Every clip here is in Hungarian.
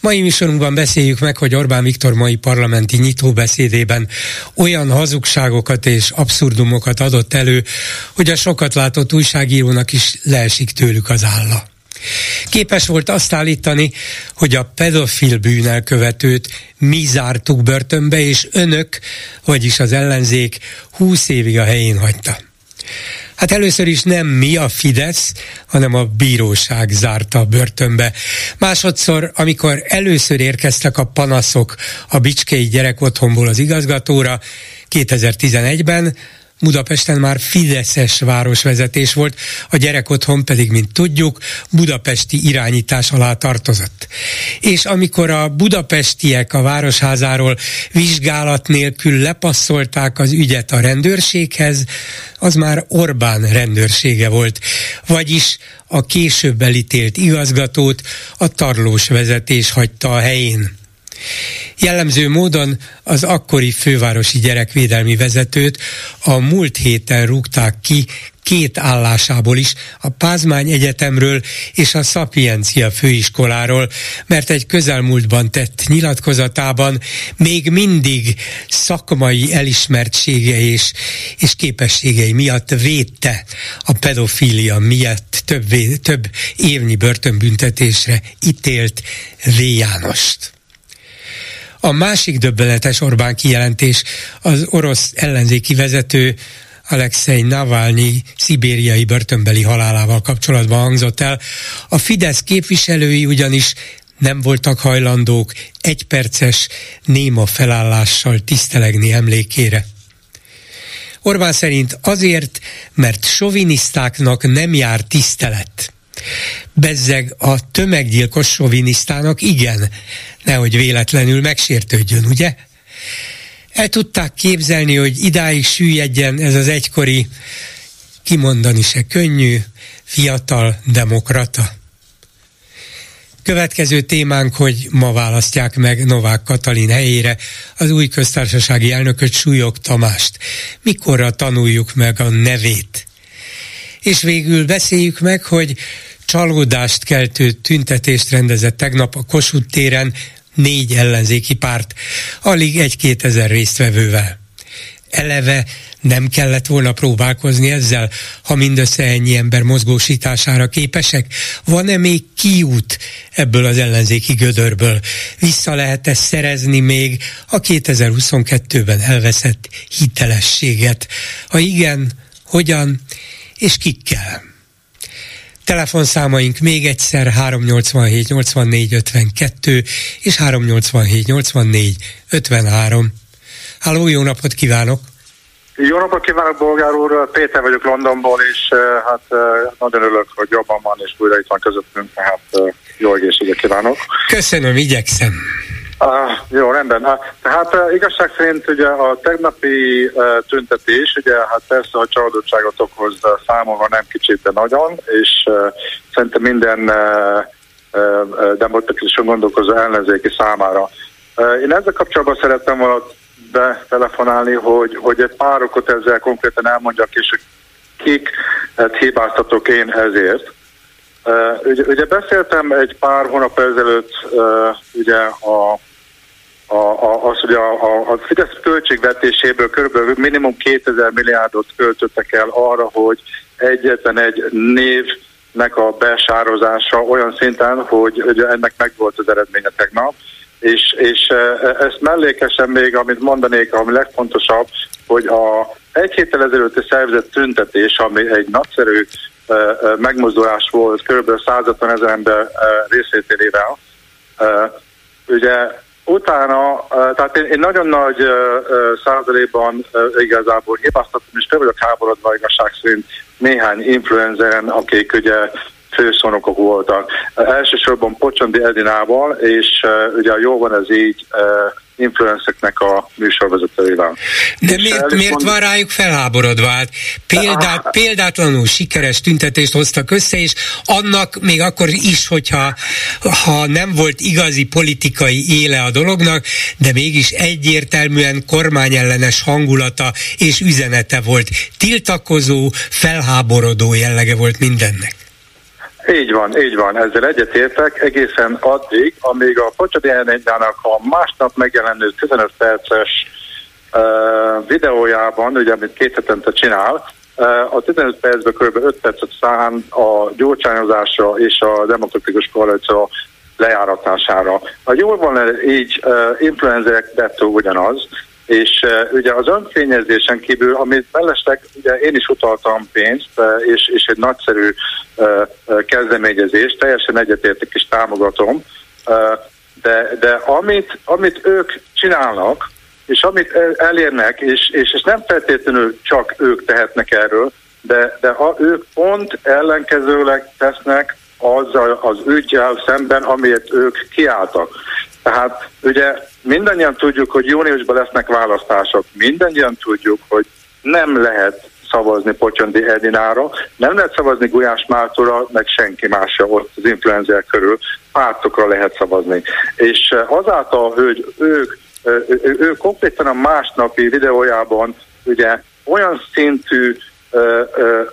Mai műsorunkban beszéljük meg, hogy Orbán Viktor mai parlamenti nyitóbeszédében olyan hazugságokat és abszurdumokat adott elő, hogy a sokat látott újságírónak is leesik tőlük az álla. Képes volt azt állítani, hogy a pedofil bűnelkövetőt mi zártuk börtönbe, és önök, vagyis az ellenzék 20 évig a helyén hagyta. Hát először is nem mi a Fidesz, hanem a bíróság zárta a börtönbe. Másodszor, amikor először érkeztek a panaszok a Bicskei gyerekotthonból az igazgatóra, 2011-ben, Budapesten már Fideszes városvezetés volt, a gyerek otthon pedig, mint tudjuk, budapesti irányítás alá tartozott. És amikor a budapestiek a városházáról vizsgálat nélkül lepasszolták az ügyet a rendőrséghez, az már Orbán rendőrsége volt, vagyis a később elítélt igazgatót a tarlós vezetés hagyta a helyén. Jellemző módon az akkori fővárosi gyerekvédelmi vezetőt a múlt héten rúgták ki két állásából is, a Pázmány Egyetemről és a Szapiencia főiskoláról, mert egy közelmúltban tett nyilatkozatában még mindig szakmai elismertsége és, és képességei miatt védte a pedofília miatt több, több évnyi börtönbüntetésre ítélt V. Jánost. A másik döbbenetes Orbán kijelentés az orosz ellenzéki vezető Alexei Navalnyi szibériai börtönbeli halálával kapcsolatban hangzott el. A Fidesz képviselői ugyanis nem voltak hajlandók egyperces néma felállással tisztelegni emlékére. Orbán szerint azért, mert sovinisztáknak nem jár tisztelet. Bezzeg a tömeggyilkos sovinisztának igen, nehogy véletlenül megsértődjön, ugye? El tudták képzelni, hogy idáig süllyedjen ez az egykori, kimondani se könnyű, fiatal demokrata. Következő témánk, hogy ma választják meg Novák Katalin helyére az új köztársasági elnököt Súlyog Tamást. Mikorra tanuljuk meg a nevét? És végül beszéljük meg, hogy csalódást keltő tüntetést rendezett tegnap a Kossuth téren négy ellenzéki párt, alig egy-két ezer résztvevővel. Eleve nem kellett volna próbálkozni ezzel, ha mindössze ennyi ember mozgósítására képesek? Van-e még kiút ebből az ellenzéki gödörből? Vissza lehet-e szerezni még a 2022-ben elveszett hitelességet? Ha igen, hogyan és kikkel? Telefonszámaink még egyszer 387 84 52 és 387 84 53. Háló, jó napot kívánok! Jó napot kívánok, Bolgár úr! Péter vagyok Londonból, és eh, hát eh, nagyon örülök, hogy jobban van, és újra itt van közöttünk, tehát eh, jó egészséget kívánok! Köszönöm, igyekszem! Ah, jó, rendben. Hát, tehát uh, igazság szerint ugye a tegnapi uh, tüntetés, ugye hát persze a csalódottságot okoz uh, számomra nem kicsit, de nagyon, és uh, szerintem minden uh, uh, demokratikusan gondolkozó ellenzéki számára. Uh, én ezzel kapcsolatban szerettem volna betelefonálni, hogy, hogy egy pár okot ezzel konkrétan elmondjak, és hogy kik hát hibáztatok én ezért. Uh, ugye, ugye beszéltem egy pár hónap ezelőtt uh, ugye a a, a, az, hogy a, a, a Fidesz költségvetéséből körülbelül minimum 2000 milliárdot költöttek el arra, hogy egyetlen egy névnek a besározása olyan szinten, hogy, hogy ennek meg volt az eredménye tegnap. És, és e, e, ezt mellékesen még, amit mondanék, ami legfontosabb, hogy a egy héttel ezelőtti szervezett tüntetés, ami egy nagyszerű e, megmozdulás volt, kb. 150 ezer ember részvételével, ugye utána, tehát én, én nagyon nagy százalékban igazából hibáztatom, és te vagyok háborodva igazság szerint néhány influenzeren, akik ugye főszónokok voltak. Elsősorban Pocsondi Edinával, és ugye jó van ez így, influencereknek a műsorvezetőivel. De miért, miért mond... van rájuk felháborodva? Hát példát, példátlanul sikeres tüntetést hoztak össze, és annak még akkor is, hogyha ha nem volt igazi politikai éle a dolognak, de mégis egyértelműen kormányellenes hangulata és üzenete volt. Tiltakozó, felháborodó jellege volt mindennek. Így van, így van, ezzel egyetértek egészen addig, amíg a Pocsadi Elnegyának a másnap megjelenő 15 perces uh, videójában, ugye amit két hetente csinál, uh, a 15 percben kb. 5 percet szán a gyurcsányozásra és a demokratikus koalíció lejáratására. A jól van így uh, influenzerek dettó ugyanaz, és ugye az önfényezésen kívül, amit mellesleg, ugye én is utaltam pénzt, és, és egy nagyszerű kezdeményezés, teljesen egyetértek és támogatom, de, de amit, amit ők csinálnak, és amit elérnek, és, és, és nem feltétlenül csak ők tehetnek erről, de, de a, ők pont ellenkezőleg tesznek azzal az ügyel szemben, amiért ők kiálltak. Tehát ugye mindannyian tudjuk, hogy júniusban lesznek választások, mindannyian tudjuk, hogy nem lehet szavazni Pocsondi Edinára, nem lehet szavazni Gulyás Mártóra, meg senki másra ott az influencer körül, pártokra lehet szavazni. És eh, azáltal, hogy ők, ő, ő, ő konkrétan a másnapi videójában ugye olyan szintű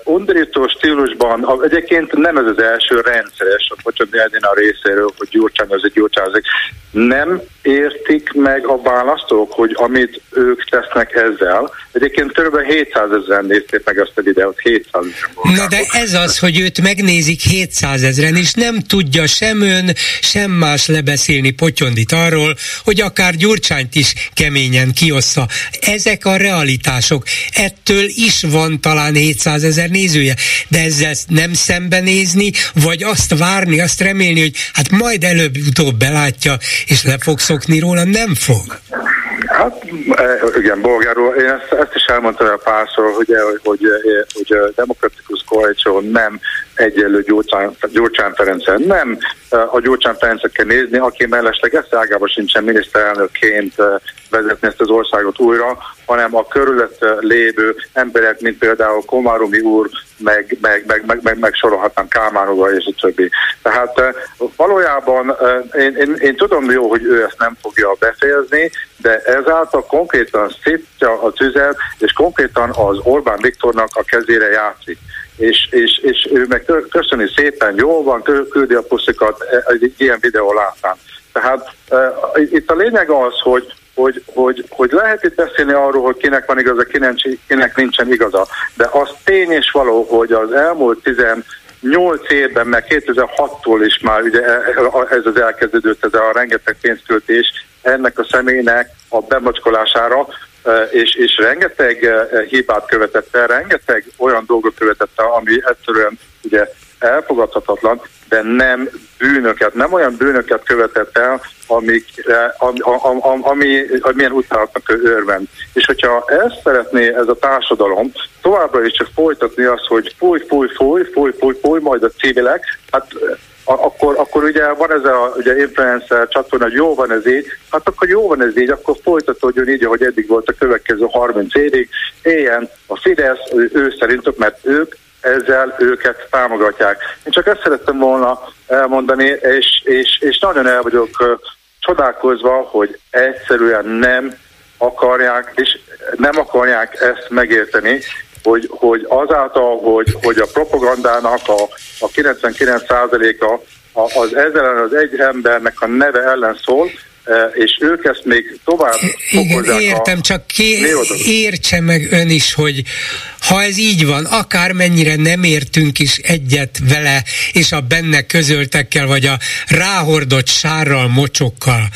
undorító stílusban, egyébként nem ez az első rendszeres, a Pocsodi Edina részéről, hogy gyurcsányozik, gyurcsányozik. Nem értik meg a választók, hogy amit ők tesznek ezzel. Egyébként kb. 700 ezeren nézték meg ezt a videót, 700 ezeren. Na de ez az, hogy őt megnézik 700 ezeren, és nem tudja sem ön, sem más lebeszélni Potyondit arról, hogy akár Gyurcsányt is keményen kiossza. Ezek a realitások. Ettől is van talán talán 700 ezer nézője, de ezzel nem szembenézni, vagy azt várni, azt remélni, hogy hát majd előbb-utóbb belátja, és le fog szokni róla, nem fog. Hát igen, bolgáról, én ezt, ezt is elmondtam a párszor, hogy, hogy, hogy, hogy a demokratikus koalíció nem egyenlő Gyurcsán, Gyurcsán Ferencen. Nem a Gyurcsán Ferencet kell nézni, aki mellesleg ezt ágában sincsen miniszterelnökként vezetni ezt az országot újra, hanem a körülött lévő emberek, mint például Komáromi úr, meg, meg, meg, meg, meg, meg sorolhatnám Kálmánova és a többi. Tehát valójában én, én, én tudom jó, hogy ő ezt nem fogja befejezni, de ezáltal konkrétan szítja a tüzet, és konkrétan az Orbán Viktornak a kezére játszik és, és, és ő meg köszöni szépen, jól van, küldi a puszikat egy ilyen videó látán. Tehát uh, itt a lényeg az, hogy hogy, hogy, hogy lehet itt beszélni arról, hogy kinek van igaza, kinek, kinek nincsen igaza, de az tény és való, hogy az elmúlt 18 évben, meg 2006-tól is már ugye e, e, ez az elkezdődött, ez a rengeteg pénzköltés ennek a személynek a bemacskolására, és, és rengeteg hibát követett el, rengeteg olyan dolgot követett el, ami egyszerűen ugye elfogadhatatlan, de nem bűnöket, nem olyan bűnöket követett el, amik, ami, ami, ami, amilyen utálatnak örvend. És hogyha ezt szeretné ez a társadalom továbbra is csak folytatni azt, hogy fúj, fúj, fúj, fúj, fúj, fúj, majd a civilek, hát akkor, akkor ugye van ez a ugye influencer csatorna, hogy jó van ez így, hát akkor jó van ez így, akkor folytatódjon így, ahogy eddig volt a következő 30 évig, éljen a Fidesz, ő, ő szerintük, mert ők ezzel őket támogatják. Én csak ezt szerettem volna elmondani, és, és, és nagyon el vagyok csodálkozva, hogy egyszerűen nem akarják, és nem akarják ezt megérteni, hogy, hogy azáltal, hogy, hogy a propagandának a, a 99%-a az ezzel az egy embernek a neve ellen szól, és ők ezt még tovább Igen, értem, a... csak ké... értse meg ön is, hogy ha ez így van, akár mennyire nem értünk is egyet vele, és a benne közöltekkel, vagy a ráhordott sárral, mocsokkal,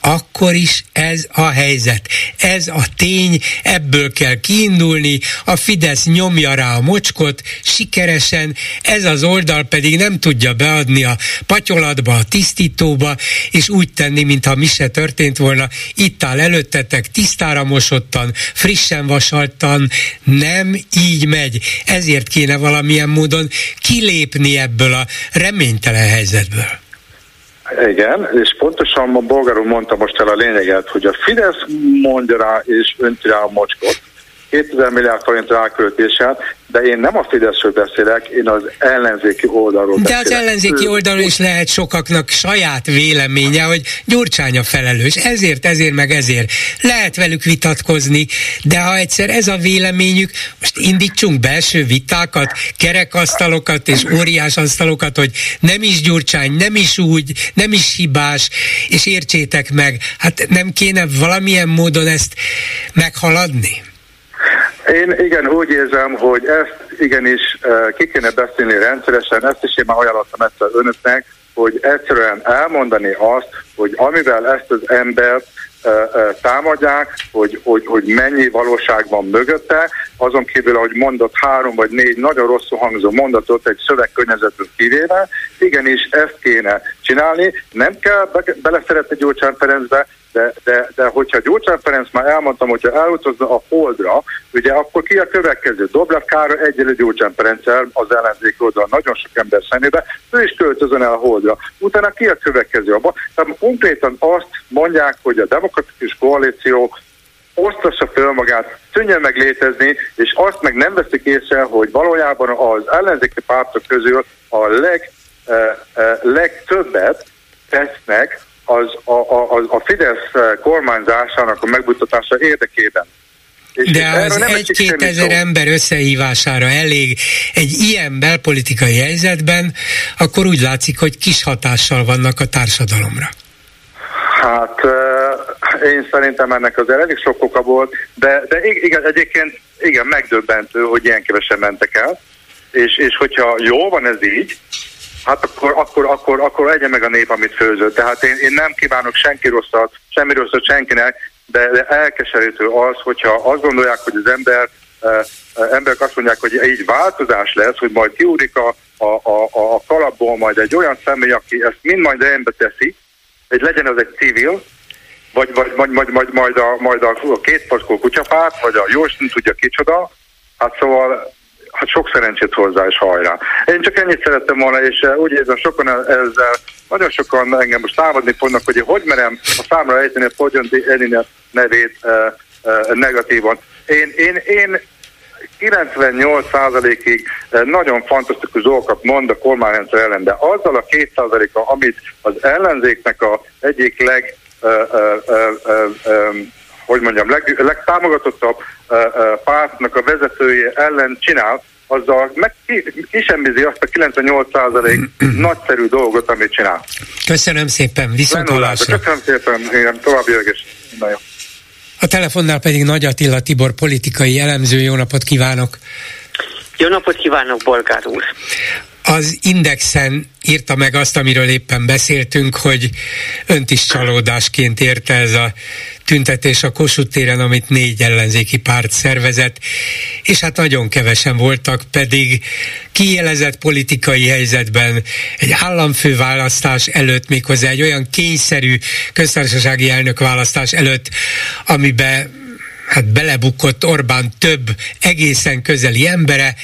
akkor is ez a helyzet. Ez a tény, ebből kell kiindulni, a Fidesz nyomja rá a mocskot, sikeresen, ez az oldal pedig nem tudja beadni a patyolatba, a tisztítóba, és úgy tenni, mintha mi se történt volna. Itt áll előttetek, tisztára mosottan, frissen vasaltan, nem így megy. Ezért kéne valamilyen módon kilépni ebből a reménytelen helyzetből. Igen, és pontosan a bolgáról mondta most el a lényeget, hogy a Fidesz mondja rá és önti rá a mocskot, 2000 milliárd forint ráköltéssel, de én nem a Fideszről beszélek, én az ellenzéki oldalról De az ellenzéki oldalról is lehet sokaknak saját véleménye, hogy Gyurcsány a felelős, ezért, ezért, meg ezért. Lehet velük vitatkozni, de ha egyszer ez a véleményük, most indítsunk belső vitákat, kerekasztalokat és óriás asztalokat, hogy nem is Gyurcsány, nem is úgy, nem is hibás, és értsétek meg, hát nem kéne valamilyen módon ezt meghaladni? Én igen, úgy érzem, hogy ezt igenis ki kéne beszélni rendszeresen, ezt is én már ajánlottam egyszer önöknek, hogy egyszerűen elmondani azt, hogy amivel ezt az embert támadják, hogy, hogy, hogy mennyi valóság van mögötte, azon kívül, hogy mondott három vagy négy nagyon rosszul hangzó mondatot egy szövegkörnyezetből kivéve, igenis ezt kéne csinálni, nem kell be- beleszeretni Gyurcsán Ferencbe, de, de, de hogyha Gyurcsán Ferenc már elmondtam, hogyha elutazna a Holdra, ugye akkor ki a következő? Dobrev Károly egyelő Gyurcsán Ferenccel az ellenzék oldal nagyon sok ember szemébe, ő is költözön el a Holdra. Utána ki a következő? Abba? Tehát konkrétan azt mondják, hogy a demokratikus koalíció osztassa föl magát, tűnjön meg létezni, és azt meg nem veszik észre, hogy valójában az ellenzéki pártok közül a leg, eh, eh, legtöbbet tesznek az a, a, a Fidesz kormányzásának a megbutatása érdekében. És De az egy-két ezer szó. ember összehívására elég egy ilyen belpolitikai helyzetben, akkor úgy látszik, hogy kis hatással vannak a társadalomra. Hát én szerintem ennek az elég sok oka volt, de, de igen, egyébként igen, megdöbbentő, hogy ilyen kevesen mentek el, és, és hogyha jó van ez így, hát akkor, akkor, akkor, akkor egye meg a nép, amit főzött. Tehát én, én nem kívánok senki rosszat, semmi rosszat senkinek, de, de elkeserítő az, hogyha azt gondolják, hogy az ember uh, emberek azt mondják, hogy egy változás lesz, hogy majd kiúrik a, a, a, a kalapból majd egy olyan személy, aki ezt mind majd rendbe teszi, hogy legyen az egy civil, vagy, vagy, vagy, vagy, vagy majd, a, majd a, a két paskó kutyapárt, vagy a jó tudja kicsoda. Hát szóval hát sok szerencsét hozzá, és hajrá. Én csak ennyit szerettem volna, és eh, úgy érzem, sokan ezzel, nagyon sokan engem most támadni fognak, hogy hogy merem a számra ejteni a Fogyondi Elina nevét e, e, negatívan. Én, én, én 98%-ig nagyon fantasztikus dolgokat mond a kormányrendszer ellen, de azzal a 2%-a, amit az ellenzéknek a egyik leg ö, ö, ö, hogy mondjam, leg, legtámogatottabb uh, uh, pártnak a vezetője ellen csinál, azzal meg kisemmizi azt a 98% nagyszerű dolgot, amit csinál. Köszönöm szépen, viszont Köszönöm szépen, igen, további jögés. A telefonnál pedig Nagy Attila Tibor politikai elemző, jó napot kívánok! Jó napot kívánok, Bolgár úr! Az Indexen írta meg azt, amiről éppen beszéltünk, hogy önt is csalódásként érte ez a tüntetés a Kossuth téren, amit négy ellenzéki párt szervezett, és hát nagyon kevesen voltak, pedig kijelezett politikai helyzetben egy államfő választás előtt, méghozzá egy olyan kényszerű köztársasági elnök választás előtt, amiben hát belebukott Orbán több egészen közeli embere,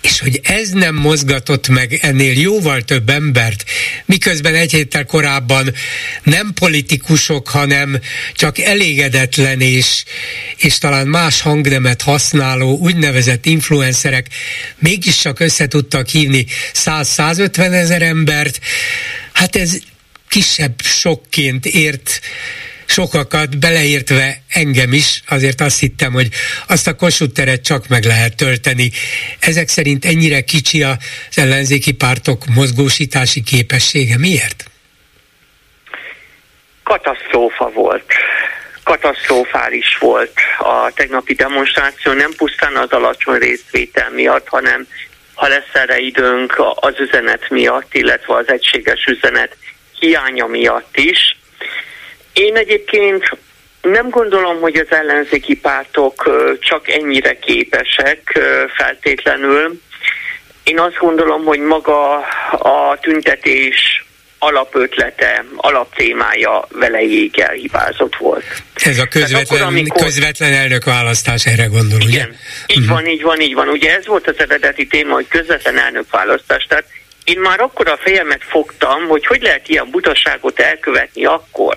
és hogy ez nem mozgatott meg ennél jóval több embert, miközben egy héttel korábban nem politikusok, hanem csak elégedetlen és, és talán más hangnemet használó úgynevezett influencerek mégis csak össze tudtak hívni 100-150 ezer embert, hát ez kisebb sokként ért sokakat, beleértve engem is, azért azt hittem, hogy azt a Kossuth csak meg lehet tölteni. Ezek szerint ennyire kicsi az ellenzéki pártok mozgósítási képessége. Miért? Katasztrófa volt katasztrofális volt a tegnapi demonstráció, nem pusztán az alacsony részvétel miatt, hanem ha lesz erre időnk az üzenet miatt, illetve az egységes üzenet hiánya miatt is. Én egyébként nem gondolom, hogy az ellenzéki pártok csak ennyire képesek feltétlenül. Én azt gondolom, hogy maga a tüntetés alapötlete, alaptémája velejéig elhibázott volt. Ez a közvetlen, akkor, amikor... közvetlen elnökválasztás, erre gondol, Igen, ugye? így uh-huh. van, így van, így van. Ugye ez volt az eredeti téma, hogy közvetlen elnökválasztás. Tehát én már akkor a fejemet fogtam, hogy hogy lehet ilyen butaságot elkövetni akkor,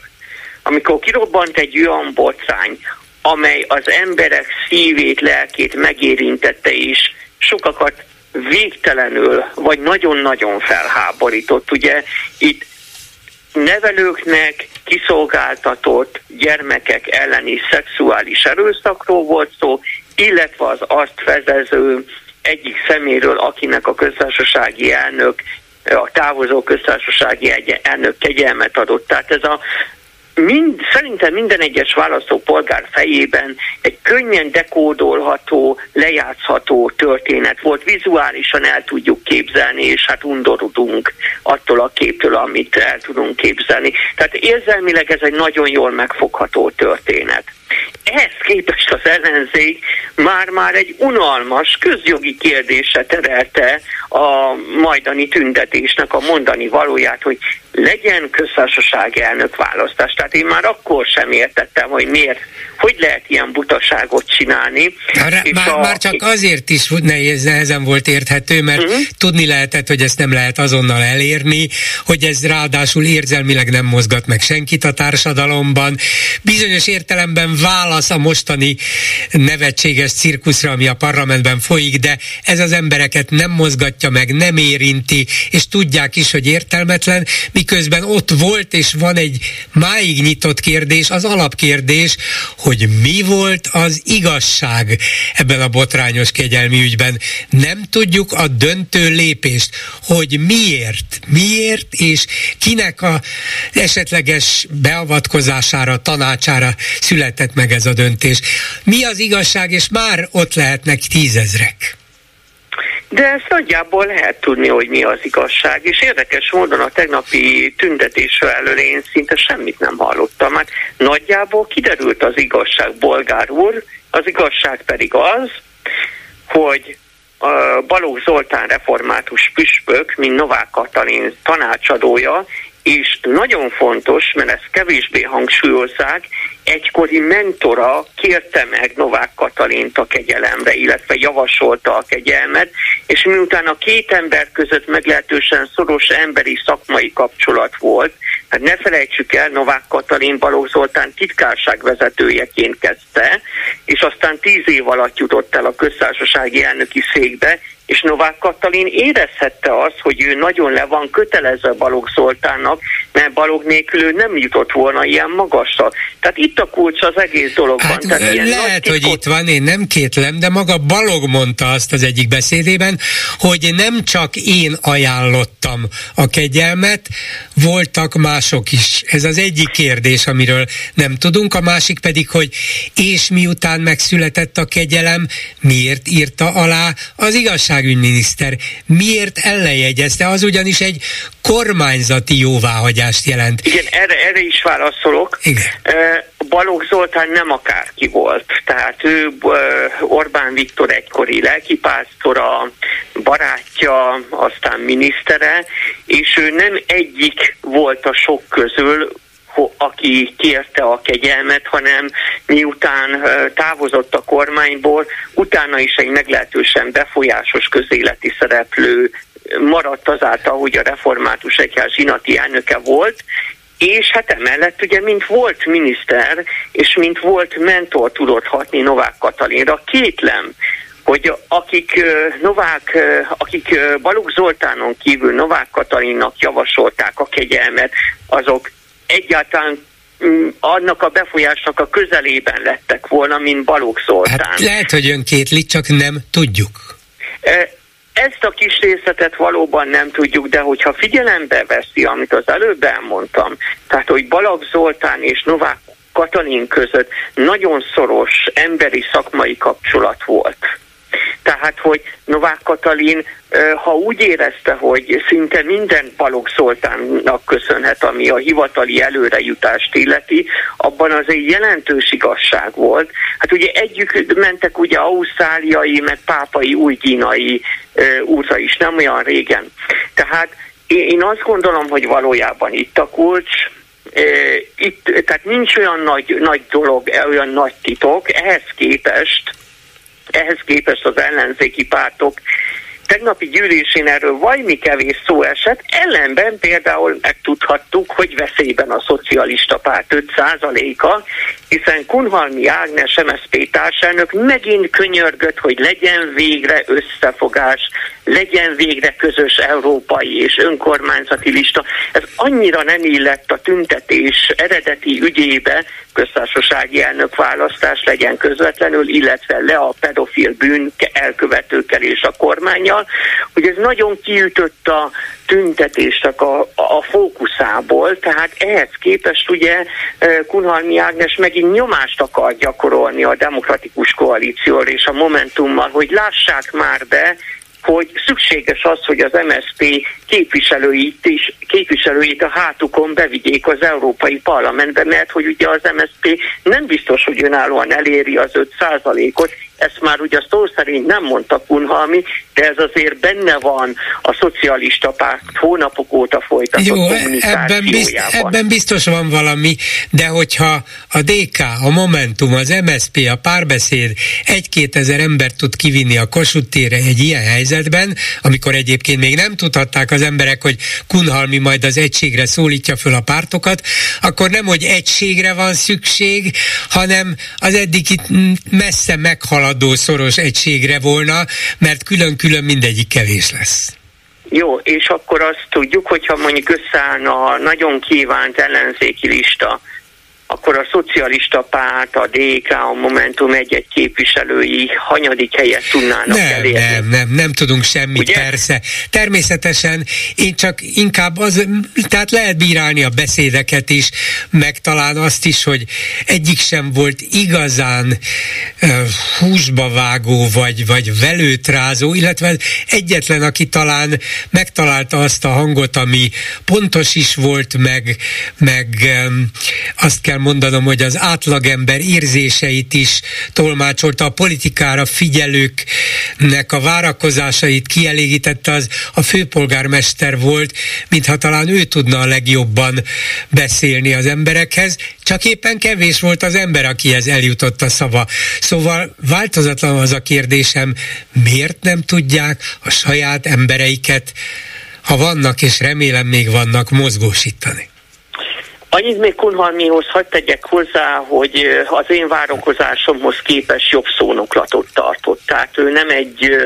amikor kirobbant egy olyan bocány, amely az emberek szívét, lelkét megérintette és sokakat végtelenül, vagy nagyon-nagyon felháborított. Ugye itt nevelőknek kiszolgáltatott gyermekek elleni szexuális erőszakról volt szó, illetve az azt vezező egyik szeméről, akinek a köztársasági elnök a távozó köztársasági elnök kegyelmet adott. Tehát ez a mind, szerintem minden egyes választópolgár fejében egy könnyen dekódolható, lejátszható történet volt. Vizuálisan el tudjuk képzelni, és hát undorodunk attól a képtől, amit el tudunk képzelni. Tehát érzelmileg ez egy nagyon jól megfogható történet. Ehhez képest az ellenzék már-már egy unalmas, közjogi kérdése terelte a majdani tüntetésnek a mondani valóját, hogy legyen köztársaság elnök választás. Tehát én már akkor sem értettem, hogy miért, hogy lehet ilyen butaságot csinálni. Már, már, a... már csak azért is nehéz, nehezen volt érthető, mert uh-huh. tudni lehetett, hogy ezt nem lehet azonnal elérni, hogy ez ráadásul érzelmileg nem mozgat meg senkit a társadalomban. Bizonyos értelemben válasz a mostani nevetséges cirkuszra, ami a parlamentben folyik, de ez az embereket nem mozgatja meg, nem érinti, és tudják is, hogy értelmetlen, miközben ott volt és van egy máig nyitott kérdés, az alapkérdés, hogy mi volt az igazság ebben a botrányos kegyelmi ügyben. Nem tudjuk a döntő lépést, hogy miért, miért és kinek a esetleges beavatkozására, tanácsára született meg ez a döntés. Mi az igazság, és már ott lehetnek tízezrek. De ezt nagyjából lehet tudni, hogy mi az igazság, és érdekes módon a tegnapi tüntetésről elől én szinte semmit nem hallottam, mert nagyjából kiderült az igazság, Bolgár úr, az igazság pedig az, hogy Balogh Zoltán református püspök, mint Novák Katalin tanácsadója, és nagyon fontos, mert ezt kevésbé hangsúlyozzák, egykori mentora kérte meg Novák Katalint a kegyelemre, illetve javasolta a kegyelmet, és miután a két ember között meglehetősen szoros emberi szakmai kapcsolat volt, hát ne felejtsük el, Novák Katalin Balogh Zoltán titkárságvezetőjeként kezdte, és aztán tíz év alatt jutott el a köztársasági elnöki székbe, és Novák Katalin érezhette azt, hogy ő nagyon le van kötelezve Balogh Zoltánnak, mert Balogh nélkül ő nem jutott volna ilyen magasra. Tehát itt a kulcs az egész dologban. Hát, Tehát ilyen lehet, hogy itt van, én nem kétlem, de maga Balog mondta azt az egyik beszédében, hogy nem csak én ajánlottam a kegyelmet, voltak mások is. Ez az egyik kérdés, amiről nem tudunk, a másik pedig, hogy és miután megszületett a kegyelem, miért írta alá az igazságügyminiszter? Miért ellenjegyezte? Az ugyanis egy kormányzati jóváhagyást jelent. Igen, erre, erre is válaszolok. Igen. Balogh Zoltán nem akárki volt, tehát ő Orbán Viktor egykori lelkipásztora, barátja, aztán minisztere, és ő nem egyik volt a sok közül, aki kérte a kegyelmet, hanem miután távozott a kormányból, utána is egy meglehetősen befolyásos közéleti szereplő maradt azáltal, hogy a református egyház zsinati elnöke volt, és hát emellett ugye, mint volt miniszter, és mint volt mentor tudott hatni Novák Katalinra, kétlem, hogy akik Novák, akik Balogh Zoltánon kívül Novák Katalinnak javasolták a kegyelmet, azok egyáltalán mm, annak a befolyásnak a közelében lettek volna, mint Balogh Zoltán. Hát lehet, hogy ön kétli, csak nem tudjuk. Ezt a kis részletet valóban nem tudjuk, de hogyha figyelembe veszi, amit az előbb elmondtam, tehát hogy Balagh Zoltán és Novák Katalin között nagyon szoros emberi szakmai kapcsolat volt. Tehát, hogy Novák Katalin, ha úgy érezte, hogy szinte minden Balogh Szoltánnak köszönhet, ami a hivatali előrejutást illeti, abban az egy jelentős igazság volt. Hát ugye együtt mentek ugye ausztráliai, meg pápai új-kínai útra is, nem olyan régen. Tehát én azt gondolom, hogy valójában itt a kulcs, itt, tehát nincs olyan nagy, nagy dolog, olyan nagy titok, ehhez képest ehhez képest az ellenzéki pártok tegnapi gyűlésén erről vajmi kevés szó esett, ellenben például megtudhattuk, hogy veszélyben a szocialista párt 5%-a, hiszen Kunhalmi Ágnes MSZP társelnök megint könyörgött, hogy legyen végre összefogás, legyen végre közös európai és önkormányzati lista. Ez annyira nem illett a tüntetés eredeti ügyébe, köztársasági elnök választás legyen közvetlenül, illetve le a pedofil bűn elkövetőkkel és a kormányjal, hogy ez nagyon kiütött a tüntetésnek a, a fókuszából, tehát ehhez képest ugye Kunhalmi Ágnes megint nyomást akar gyakorolni a demokratikus koalícióra és a Momentummal, hogy lássák már be, hogy szükséges az, hogy az MSZP képviselőit is, képviselőit a hátukon bevigyék az Európai Parlamentbe, mert hogy ugye az MSZP nem biztos, hogy önállóan eléri az 5 ot ezt már ugye szó szerint nem mondta Kunhalmi, de ez azért benne van a szocialista párt hónapok óta folytatott Jó, ebben, bizt, ebben biztos van valami, de hogyha a DK, a Momentum, az MSP, a párbeszéd egy-két ezer embert tud kivinni a Kossuth térre egy ilyen helyzetben, amikor egyébként még nem tudhatták az emberek, hogy Kunhalmi majd az egységre szólítja föl a pártokat, akkor nem, hogy egységre van szükség, hanem az eddig itt messze meghalad haladó szoros egységre volna, mert külön-külön mindegyik kevés lesz. Jó, és akkor azt tudjuk, hogyha mondjuk összeállna a nagyon kívánt ellenzéki lista, akkor a szocialista párt, a DK, a Momentum egy-egy képviselői hanyadik helyet tudnának nem, elérni. Nem, nem, nem tudunk semmit, Ugye? persze. Természetesen én csak inkább az, tehát lehet bírálni a beszédeket is, meg talán azt is, hogy egyik sem volt igazán uh, húsba vágó, vagy, vagy velőtrázó, illetve egyetlen, aki talán megtalálta azt a hangot, ami pontos is volt, meg, meg um, azt kell mondanom, hogy az átlagember érzéseit is tolmácsolta, a politikára figyelőknek a várakozásait kielégítette, az a főpolgármester volt, mintha talán ő tudna a legjobban beszélni az emberekhez, csak éppen kevés volt az ember, akihez eljutott a szava. Szóval változatlan az a kérdésem, miért nem tudják a saját embereiket, ha vannak, és remélem még vannak, mozgósítani? Annyit még Kunhalmihoz hagyd tegyek hozzá, hogy az én várakozásomhoz képes jobb szónoklatot tartott. Tehát ő nem egy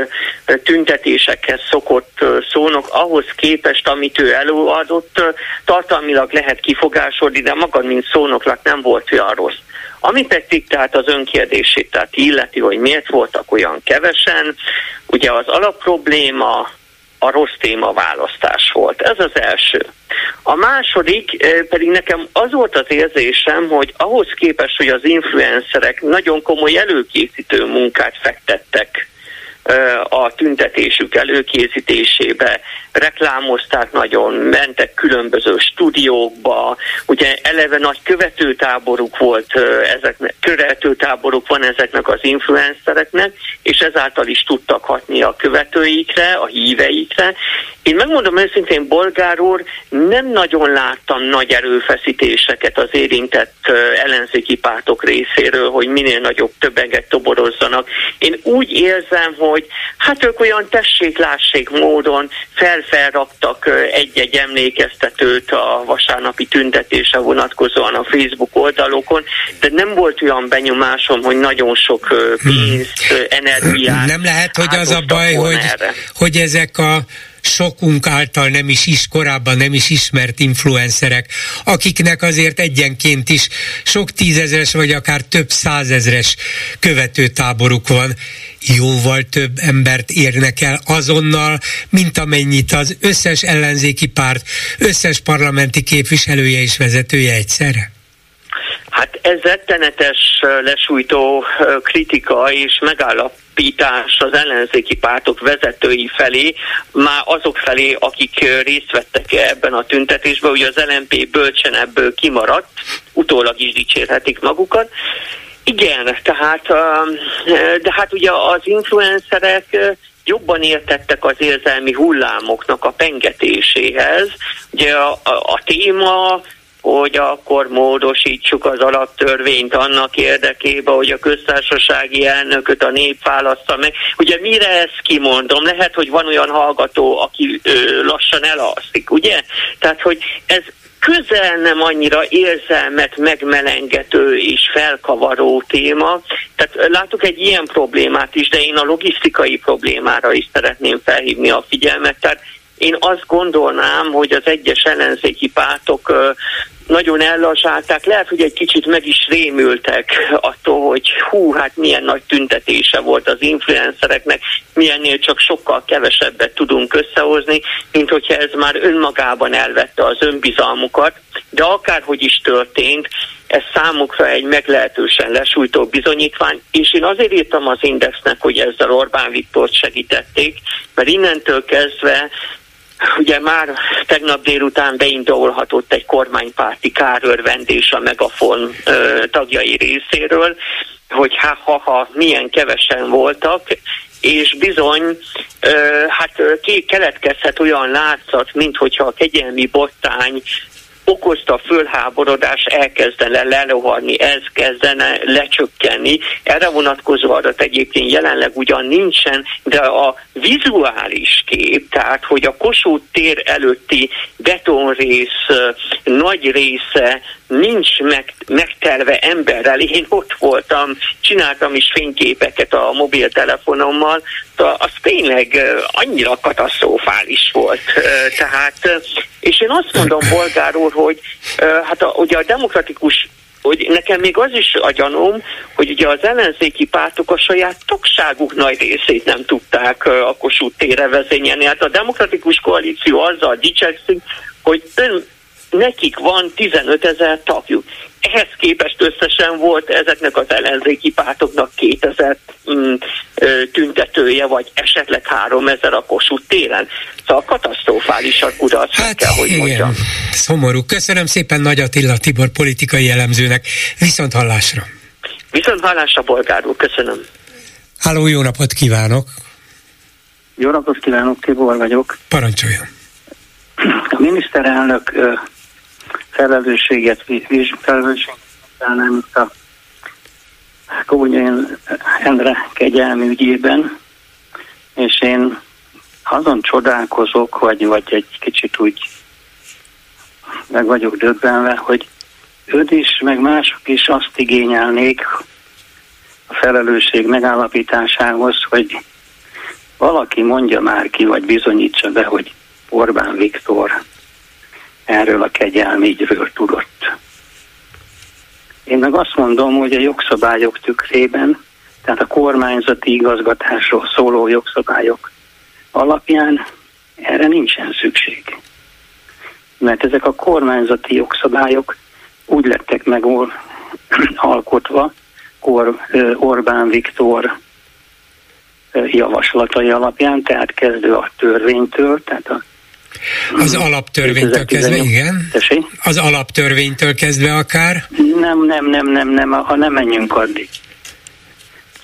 tüntetésekhez szokott szónok, ahhoz képest, amit ő előadott, tartalmilag lehet kifogásolni, de maga, mint szónoklat nem volt olyan rossz. Ami pedig tehát az önkérdését, tehát illeti, hogy miért voltak olyan kevesen, ugye az alapprobléma a rossz témaválasztás volt. Ez az első. A második eh, pedig nekem az volt az érzésem, hogy ahhoz képest, hogy az influencerek nagyon komoly előkészítő munkát fektettek a tüntetésük előkészítésébe, reklámozták nagyon, mentek különböző stúdiókba, ugye eleve nagy követőtáboruk volt ezeknek, követőtáboruk van ezeknek az influencereknek, és ezáltal is tudtak hatni a követőikre, a híveikre. Én megmondom őszintén, Bolgár úr, nem nagyon láttam nagy erőfeszítéseket az érintett ellenzéki pártok részéről, hogy minél nagyobb többeget toborozzanak. Én úgy érzem, hogy hogy hát ők olyan tessék-lássék módon felfelraktak egy-egy emlékeztetőt a vasárnapi tüntetése vonatkozóan a Facebook oldalokon, de nem volt olyan benyomásom, hogy nagyon sok pénzt, hmm. energiát Nem lehet, hogy az a baj, hogy, hogy ezek a sokunk által nem is is, korábban nem is ismert influencerek, akiknek azért egyenként is sok tízezres vagy akár több százezres követőtáboruk van, jóval több embert érnek el azonnal, mint amennyit az összes ellenzéki párt, összes parlamenti képviselője és vezetője egyszerre? Hát ez rettenetes lesújtó kritika és megállapítás az ellenzéki pártok vezetői felé, már azok felé, akik részt vettek ebben a tüntetésben, ugye az LNP bölcsen ebből kimaradt, utólag is dicsérhetik magukat. Igen, tehát, de hát ugye az influencerek jobban értettek az érzelmi hullámoknak a pengetéséhez. Ugye a, a, a téma hogy akkor módosítsuk az alaptörvényt annak érdekében, hogy a köztársasági elnököt a nép válassza meg. Ugye mire ezt kimondom? Lehet, hogy van olyan hallgató, aki ö, lassan elalszik, ugye? Tehát, hogy ez közel nem annyira érzelmet megmelengető és felkavaró téma. Tehát látok egy ilyen problémát is, de én a logisztikai problémára is szeretném felhívni a figyelmet. Tehát én azt gondolnám, hogy az egyes ellenzéki pártok nagyon ellazsálták, lehet, hogy egy kicsit meg is rémültek attól, hogy hú, hát milyen nagy tüntetése volt az influencereknek, milyennél csak sokkal kevesebbet tudunk összehozni, mint hogyha ez már önmagában elvette az önbizalmukat, de akárhogy is történt, ez számukra egy meglehetősen lesújtó bizonyítvány, és én azért írtam az Indexnek, hogy ezzel Orbán Viktort segítették, mert innentől kezdve Ugye már tegnap délután beindulhatott egy kormánypárti kárörvendés a Megafon ö, tagjai részéről, hogy ha, ha, ha milyen kevesen voltak, és bizony, hát keletkezhet olyan látszat, mint hogyha a kegyelmi bottány okozta fölháborodás elkezdene lerohanni, ez kezdene lecsökkenni. Erre vonatkozó adat egyébként jelenleg ugyan nincsen, de a vizuális kép, tehát hogy a Kossuth tér előtti betonrész nagy része nincs meg, megtelve emberrel. Én ott voltam, csináltam is fényképeket a mobiltelefonommal, az tényleg annyira katasztrofális volt. Tehát, és én azt mondom, bolgár úr, hogy hát a, ugye a demokratikus hogy nekem még az is a gyanúm, hogy ugye az ellenzéki pártok a saját tagságuk nagy részét nem tudták a Kossuth térre vezényelni. Hát a demokratikus koalíció azzal dicsekszik, hogy ön nekik van 15 ezer tagjuk. Ehhez képest összesen volt ezeknek az ellenzéki pártoknak 2000 mm, tüntetője, vagy esetleg 3000 a Kossuth téren. Szóval katasztrofális a kudarc, hát, kell, hogy igen. mondjam. Szomorú. Köszönöm szépen Nagy Attila Tibor politikai elemzőnek. Viszont hallásra. Viszont hallásra, bolgár úr. Köszönöm. Háló, jó napot kívánok! Jó napot kívánok, Tibor vagyok. Parancsoljon! A miniszterelnök felelősséget nem itt a Kónyén Endre kegyelmi ügyében, és én azon csodálkozok, vagy, vagy egy kicsit úgy meg vagyok döbbenve, hogy őt is, meg mások is azt igényelnék a felelősség megállapításához, hogy valaki mondja már ki, vagy bizonyítsa be, hogy Orbán Viktor erről a kegyelmígyről tudott. Én meg azt mondom, hogy a jogszabályok tükrében, tehát a kormányzati igazgatásról szóló jogszabályok alapján erre nincsen szükség. Mert ezek a kormányzati jogszabályok úgy lettek meg alkotva Or, Orbán Viktor javaslatai alapján, tehát kezdő a törvénytől, tehát a az alaptörvénytől kezdve, igen. Tessék? Az alaptörvénytől kezdve akár? Nem, nem, nem, nem, nem, ha nem menjünk addig.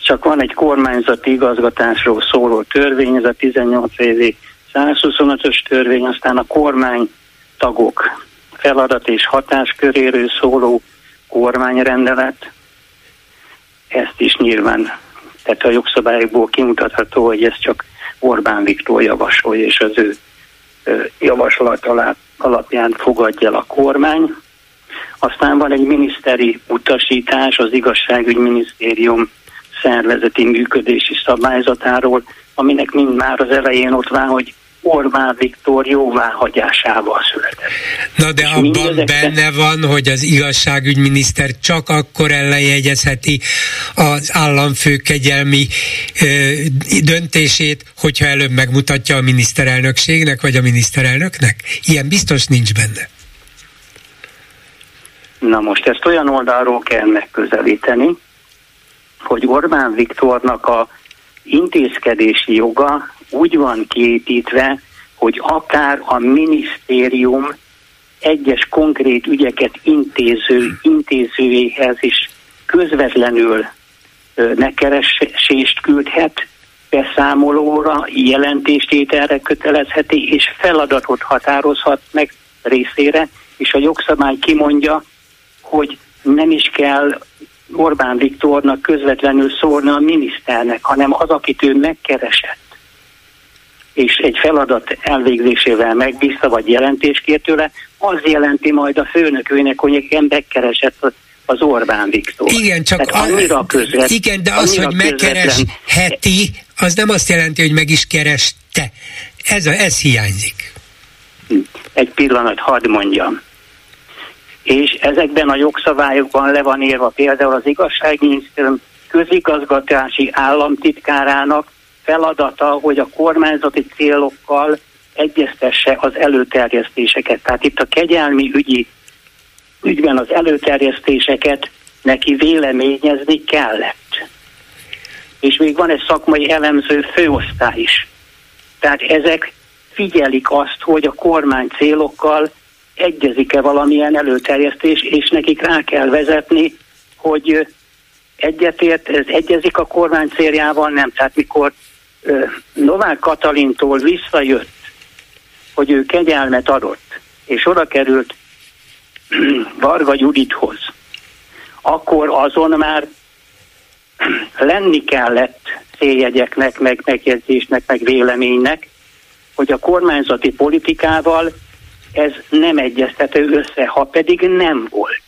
Csak van egy kormányzati igazgatásról szóló törvény, ez a 18 évi 125-ös törvény, aztán a kormány tagok feladat és hatásköréről szóló kormányrendelet, ezt is nyilván, tehát a jogszabályokból kimutatható, hogy ez csak Orbán Viktor javasolja, és az ő javaslat alapján fogadja el a kormány. Aztán van egy miniszteri utasítás az igazságügyminisztérium szervezeti működési szabályzatáról, aminek mind már az elején ott van, hogy Orbán Viktor jóváhagyásával született. Na de És abban ezekben... benne van, hogy az igazságügyminiszter csak akkor ellenjegyezheti az államfő kegyelmi ö, döntését, hogyha előbb megmutatja a miniszterelnökségnek, vagy a miniszterelnöknek? Ilyen biztos nincs benne. Na most ezt olyan oldalról kell megközelíteni, hogy Orbán Viktornak a intézkedési joga úgy van kiépítve, hogy akár a minisztérium egyes konkrét ügyeket intéző, intézőjéhez is közvetlenül megkeresést küldhet, beszámolóra, jelentéstételre kötelezheti, és feladatot határozhat meg részére, és a jogszabály kimondja, hogy nem is kell Orbán Viktornak közvetlenül szólni a miniszternek, hanem az, akit ő megkeresett és egy feladat elvégzésével megbízta, vagy jelentést kért tőle, az jelenti majd a főnökőnek, hogy nekem megkeresett az Orbán Viktor. Igen, csak Tehát annyira közvet, igen, de az, hogy megkeresheti, az nem azt jelenti, hogy meg is kereste. Ez, a, ez hiányzik. Egy pillanat, hadd mondjam. És ezekben a jogszabályokban le van írva például az igazságminisztérium közigazgatási államtitkárának feladata, hogy a kormányzati célokkal egyeztesse az előterjesztéseket. Tehát itt a kegyelmi ügyi ügyben az előterjesztéseket neki véleményezni kellett. És még van egy szakmai elemző főosztály is. Tehát ezek figyelik azt, hogy a kormány célokkal egyezik-e valamilyen előterjesztés, és nekik rá kell vezetni, hogy egyetért, ez egyezik a kormány céljával, nem. Tehát mikor Novák Katalintól visszajött, hogy ő kegyelmet adott, és oda került Varga Judithoz, akkor azon már lenni kellett céljegyeknek, meg megjegyzésnek, meg véleménynek, hogy a kormányzati politikával ez nem egyeztető össze, ha pedig nem volt.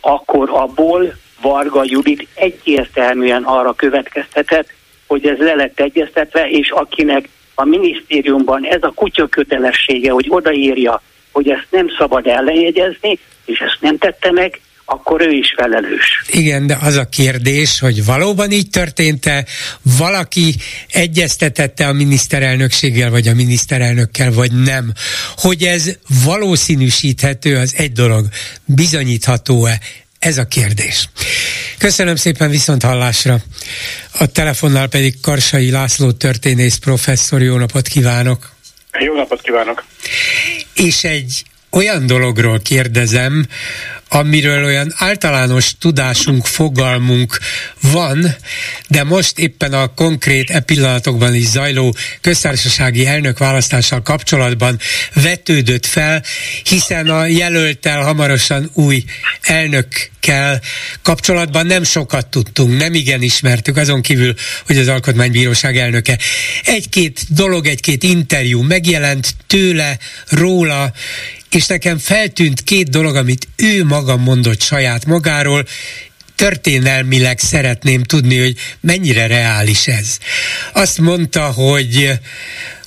Akkor abból Varga Judit egyértelműen arra következtetett, hogy ez le lett egyeztetve, és akinek a minisztériumban ez a kutya kötelessége, hogy odaírja, hogy ezt nem szabad ellenjegyezni, és ezt nem tette meg, akkor ő is felelős. Igen, de az a kérdés, hogy valóban így történt-e, valaki egyeztetette a miniszterelnökséggel, vagy a miniszterelnökkel, vagy nem. Hogy ez valószínűsíthető, az egy dolog. Bizonyítható-e? Ez a kérdés. Köszönöm szépen viszont hallásra. A telefonnál pedig Karsai László történész professzor, jó napot kívánok! Jó napot kívánok! És egy olyan dologról kérdezem, amiről olyan általános tudásunk, fogalmunk van, de most éppen a konkrét e pillanatokban is zajló köztársasági elnök választással kapcsolatban vetődött fel, hiszen a jelöltel hamarosan új elnökkel kapcsolatban nem sokat tudtunk, nem igen ismertük, azon kívül, hogy az Alkotmánybíróság elnöke. Egy-két dolog, egy-két interjú megjelent tőle, róla, és nekem feltűnt két dolog, amit ő maga mondott saját magáról, történelmileg szeretném tudni, hogy mennyire reális ez. Azt mondta, hogy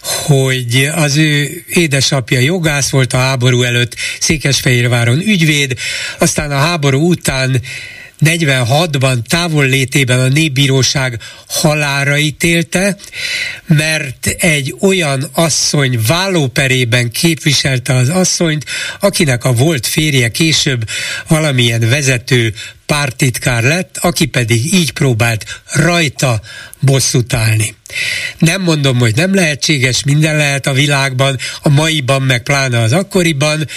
hogy az ő édesapja jogász volt a háború előtt Székesfehérváron ügyvéd, aztán a háború után 46-ban távol létében a népbíróság halára ítélte, mert egy olyan asszony vállóperében képviselte az asszonyt, akinek a volt férje később valamilyen vezető pártitkár lett, aki pedig így próbált rajta bosszút állni. Nem mondom, hogy nem lehetséges, minden lehet a világban, a maiban, meg pláne az akkoriban,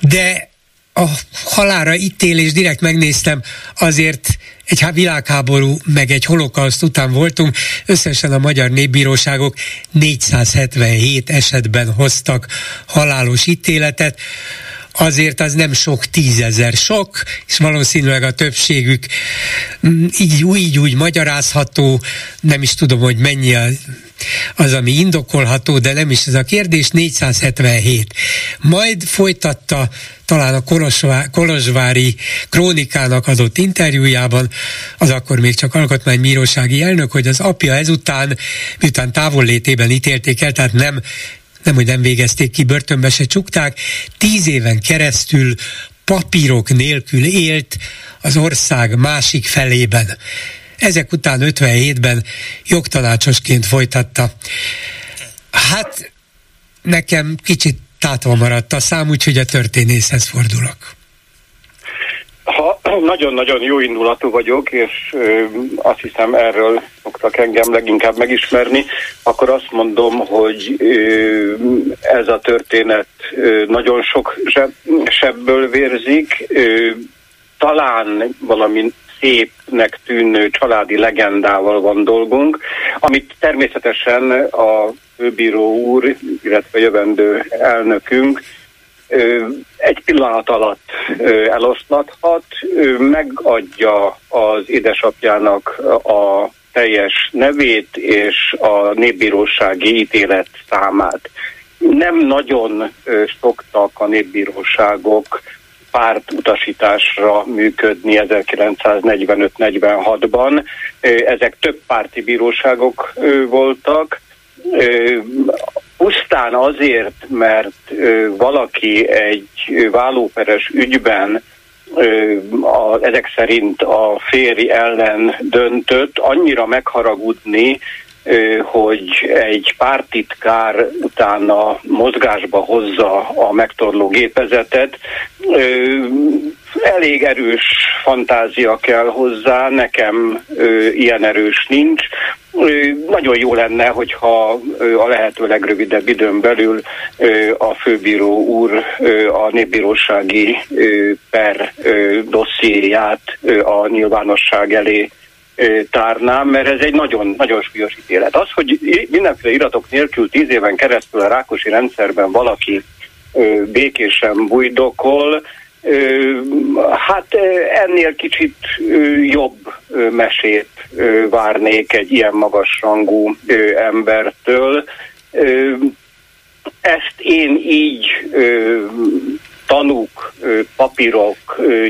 de a halára ítélés, direkt megnéztem, azért egy világháború, meg egy holokauszt után voltunk, összesen a magyar népbíróságok 477 esetben hoztak halálos ítéletet, azért az nem sok tízezer sok, és valószínűleg a többségük mm, így, így úgy magyarázható, nem is tudom, hogy mennyi a az, ami indokolható, de nem is ez a kérdés, 477. Majd folytatta talán a Kolozsvári krónikának adott interjújában, az akkor még csak alkotmánybírósági elnök, hogy az apja ezután, miután távollétében ítélték el, tehát nem nem, hogy nem végezték ki, börtönbe se csukták, tíz éven keresztül papírok nélkül élt az ország másik felében. Ezek után 57-ben jogtanácsosként folytatta. Hát nekem kicsit tátva maradt a szám, úgyhogy a történészhez fordulok. Ha nagyon-nagyon jó indulatú vagyok, és ö, azt hiszem erről szoktak engem leginkább megismerni, akkor azt mondom, hogy ö, ez a történet ö, nagyon sok zseb, sebből vérzik, ö, talán valami szépnek tűnő családi legendával van dolgunk, amit természetesen a főbíró úr, illetve jövendő elnökünk egy pillanat alatt eloszlathat, megadja az édesapjának a teljes nevét és a népbírósági ítélet számát. Nem nagyon szoktak a népbíróságok pártutasításra működni 1945-46-ban. Ezek több párti bíróságok voltak, pusztán azért, mert valaki egy vállóperes ügyben a, ezek szerint a férj ellen döntött, annyira megharagudni, hogy egy pártitkár utána mozgásba hozza a megtorló gépezetet. Elég erős fantázia kell hozzá, nekem ilyen erős nincs. Nagyon jó lenne, hogyha a lehető legrövidebb időn belül a főbíró úr a népbírósági per dossziéját a nyilvánosság elé tárnám, mert ez egy nagyon, nagyon súlyos ítélet. Az, hogy mindenféle iratok nélkül tíz éven keresztül a rákosi rendszerben valaki békésen bujdokol, Hát ennél kicsit jobb mesét várnék egy ilyen magasrangú embertől. Ezt én így tanúk, papírok,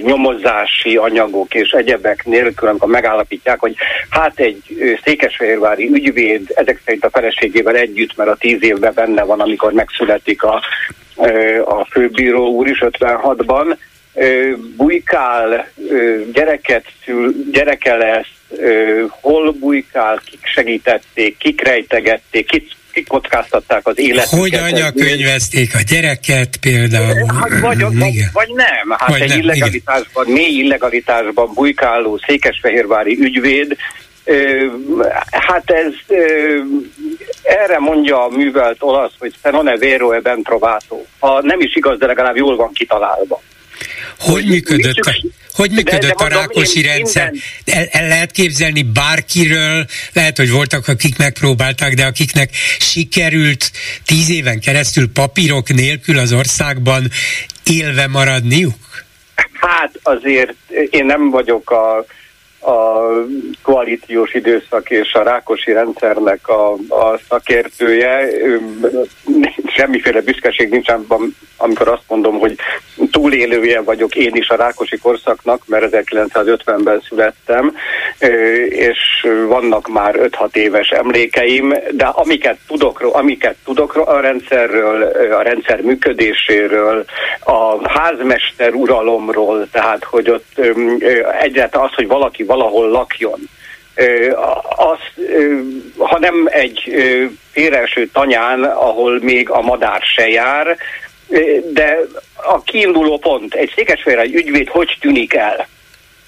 nyomozási anyagok és egyebek nélkül, amikor megállapítják, hogy hát egy székesfehérvári ügyvéd ezek szerint a feleségével együtt, mert a tíz évben benne van, amikor megszületik a, a főbíró úr is 56-ban, bujkál, gyereket szül, gyereke lesz, hol bujkál, kik segítették, kik rejtegették, kik kikockáztatták az életüket. Hogy anyakönyvezték a gyereket például? Hát vagy, vagy, vagy nem. Hát vagy egy nem, illegalitásban, igen. mély illegalitásban bujkáló székesfehérvári ügyvéd, Hát ez erre mondja a művelt olasz, hogy se non è vero e ben trovato. Ha nem is igaz, de legalább jól van kitalálva. Hogy működött a, hogy működött de, de a Rákosi rendszer? El, el lehet képzelni bárkiről, lehet, hogy voltak, akik megpróbálták, de akiknek sikerült tíz éven keresztül papírok nélkül az országban élve maradniuk? Hát azért én nem vagyok a a koalíciós időszak és a rákosi rendszernek a, a szakértője. Semmiféle büszkeség nincs abban, amikor azt mondom, hogy túlélője vagyok én is a rákosi korszaknak, mert 1950-ben születtem, és vannak már 5-6 éves emlékeim, de amiket tudok, amiket tudok a rendszerről, a rendszer működéséről, a házmester uralomról, tehát hogy ott egyáltalán az, hogy valaki valahol lakjon, az, ha nem egy félreeső tanyán, ahol még a madár se jár, de a kiinduló pont, egy székesfehérvári ügyvéd hogy tűnik el?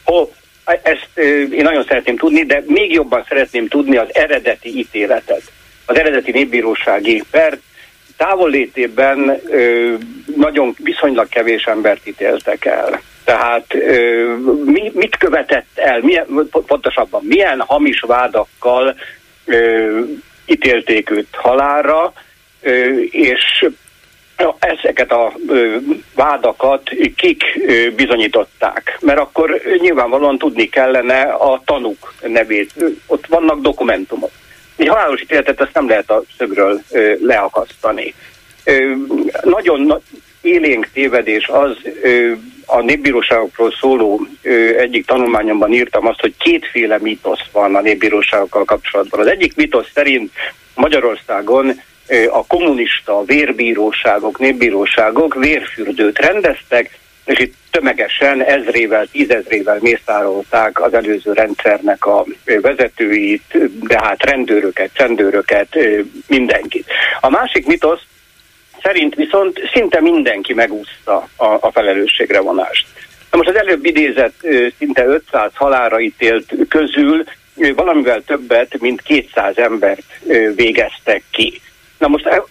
Hol, ezt én nagyon szeretném tudni, de még jobban szeretném tudni az eredeti ítéletet, az eredeti népbírósági pert. Távollétében nagyon viszonylag kevés embert ítéltek el. Tehát mi, mit követett el, milyen, pontosabban milyen hamis vádakkal ítélték őt halálra, és ezeket a vádakat kik bizonyították, mert akkor nyilvánvalóan tudni kellene a tanúk nevét. Ott vannak dokumentumok. Egy halálos ítéletet ezt nem lehet a szögről leakasztani. Nagyon élénk tévedés az, a népbíróságokról szóló egyik tanulmányomban írtam azt, hogy kétféle mítosz van a népbíróságokkal kapcsolatban. Az egyik mítosz szerint Magyarországon a kommunista vérbíróságok, népbíróságok vérfürdőt rendeztek, és itt tömegesen ezrével, tízezrével mészárolták az előző rendszernek a vezetőit, de hát rendőröket, csendőröket, mindenkit. A másik mitosz szerint viszont szinte mindenki megúszta a, a felelősségre vonást. Na most az előbb idézett szinte 500 halára ítélt közül valamivel többet, mint 200 embert végeztek ki. Na most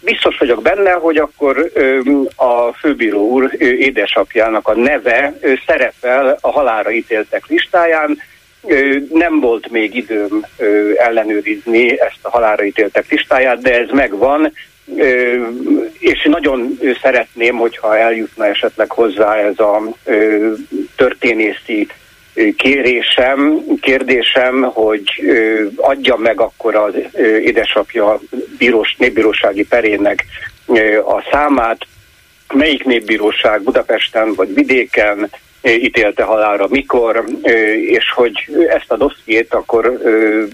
biztos vagyok benne, hogy akkor a főbíró úr édesapjának a neve szerepel a halára ítéltek listáján, nem volt még időm ellenőrizni ezt a halára ítéltek listáját, de ez megvan, és nagyon szeretném, hogyha eljutna esetleg hozzá ez a történészi kérésem, kérdésem, hogy adja meg akkor az édesapja bírós, népbírósági perének a számát, melyik népbíróság Budapesten vagy vidéken ítélte halára, mikor, és hogy ezt a dossziét akkor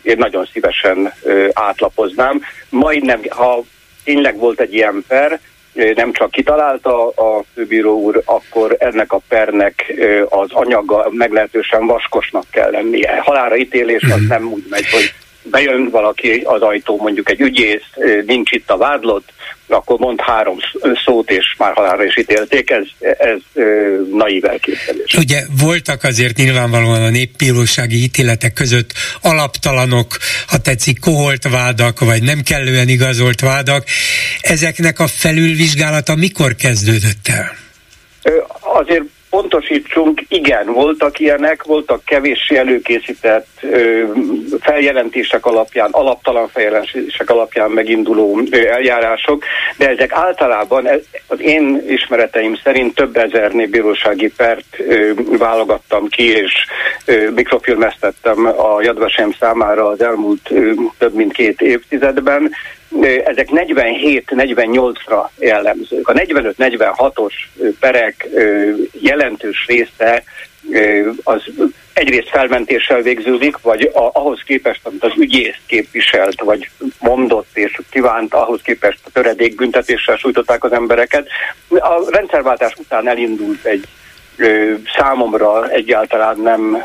én nagyon szívesen átlapoznám. Majdnem, ha tényleg volt egy ilyen per, nem csak kitalálta a főbíró úr, akkor ennek a pernek az anyaga meglehetősen vaskosnak kell lennie. Halára ítélés az mhm. nem úgy megy, hogy bejön valaki az ajtó, mondjuk egy ügyész, nincs itt a vádlott, akkor mond három szót, és már halálra is ítélték, ez, ez naív elképzelés. Ugye voltak azért nyilvánvalóan a néppírósági ítéletek között alaptalanok, ha tetszik, koholt vádak, vagy nem kellően igazolt vádak. Ezeknek a felülvizsgálata mikor kezdődött el? Pontosítsunk, igen, voltak ilyenek, voltak kevéssé előkészített ö, feljelentések alapján, alaptalan feljelentések alapján meginduló ö, eljárások, de ezek általában az én ismereteim szerint több ezernél bírósági pert ö, válogattam ki, és ö, mikrofilmeztettem a Jadvasem számára az elmúlt ö, több mint két évtizedben, ezek 47-48-ra jellemzők. A 45-46-os perek jelentős része az egyrészt felmentéssel végződik, vagy ahhoz képest, amit az ügyész képviselt, vagy mondott és kívánt, ahhoz képest a töredékbüntetéssel sújtották az embereket. A rendszerváltás után elindult egy számomra egyáltalán nem,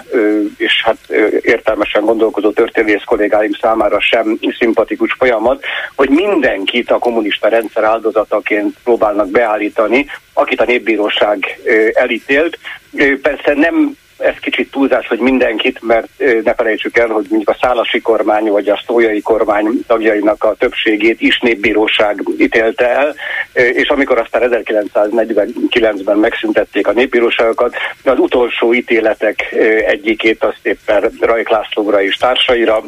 és hát értelmesen gondolkozó történész kollégáim számára sem szimpatikus folyamat, hogy mindenkit a kommunista rendszer áldozataként próbálnak beállítani, akit a népbíróság elítélt. Persze nem ez kicsit túlzás, hogy mindenkit, mert ne felejtsük el, hogy mondjuk a szálasi kormány vagy a szójai kormány tagjainak a többségét is népbíróság ítélte el, és amikor aztán 1949-ben megszüntették a népbíróságokat, az utolsó ítéletek egyikét azt éppen Rajk Lászlóra és társaira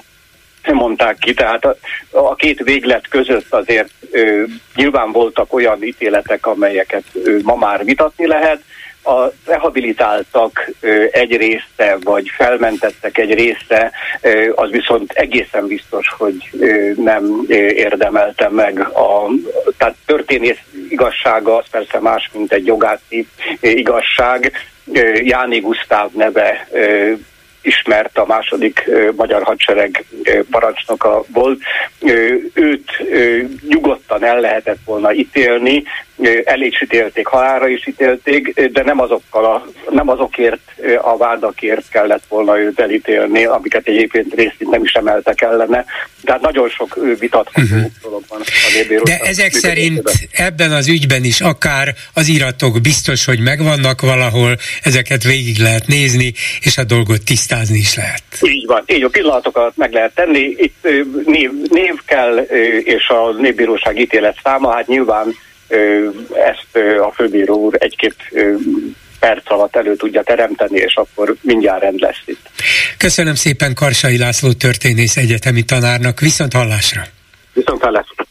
mondták ki, tehát a, a két véglet között azért ö, nyilván voltak olyan ítéletek, amelyeket ö, ma már vitatni lehet, a rehabilitáltak egy része, vagy felmentettek egy része, az viszont egészen biztos, hogy nem érdemelte meg a, tehát történész igazsága, az persze más, mint egy jogászi igazság. Jáni Gusztáv neve ismert a második magyar hadsereg parancsnoka volt. Őt nyugodtan el lehetett volna ítélni, el is ítélték, halára is ítélték, de nem, azokkal a, nem azokért a vádakért kellett volna őt elítélni, amiket egyébként részint nem is emeltek ellene. Tehát nagyon sok vitatható uh-huh. dolog van a De ezek szerint ebben az ügyben is akár az iratok biztos, hogy megvannak valahol, ezeket végig lehet nézni, és a dolgot tisztázni is lehet. Így van, így a pillanatokat meg lehet tenni. Itt név, név kell, és a népbíróság ítélet száma, hát nyilván ezt a főbíró úr egy-két perc alatt elő tudja teremteni, és akkor mindjárt rend lesz itt. Köszönöm szépen Karsai László történész egyetemi tanárnak, viszont hallásra! Viszont hallásra!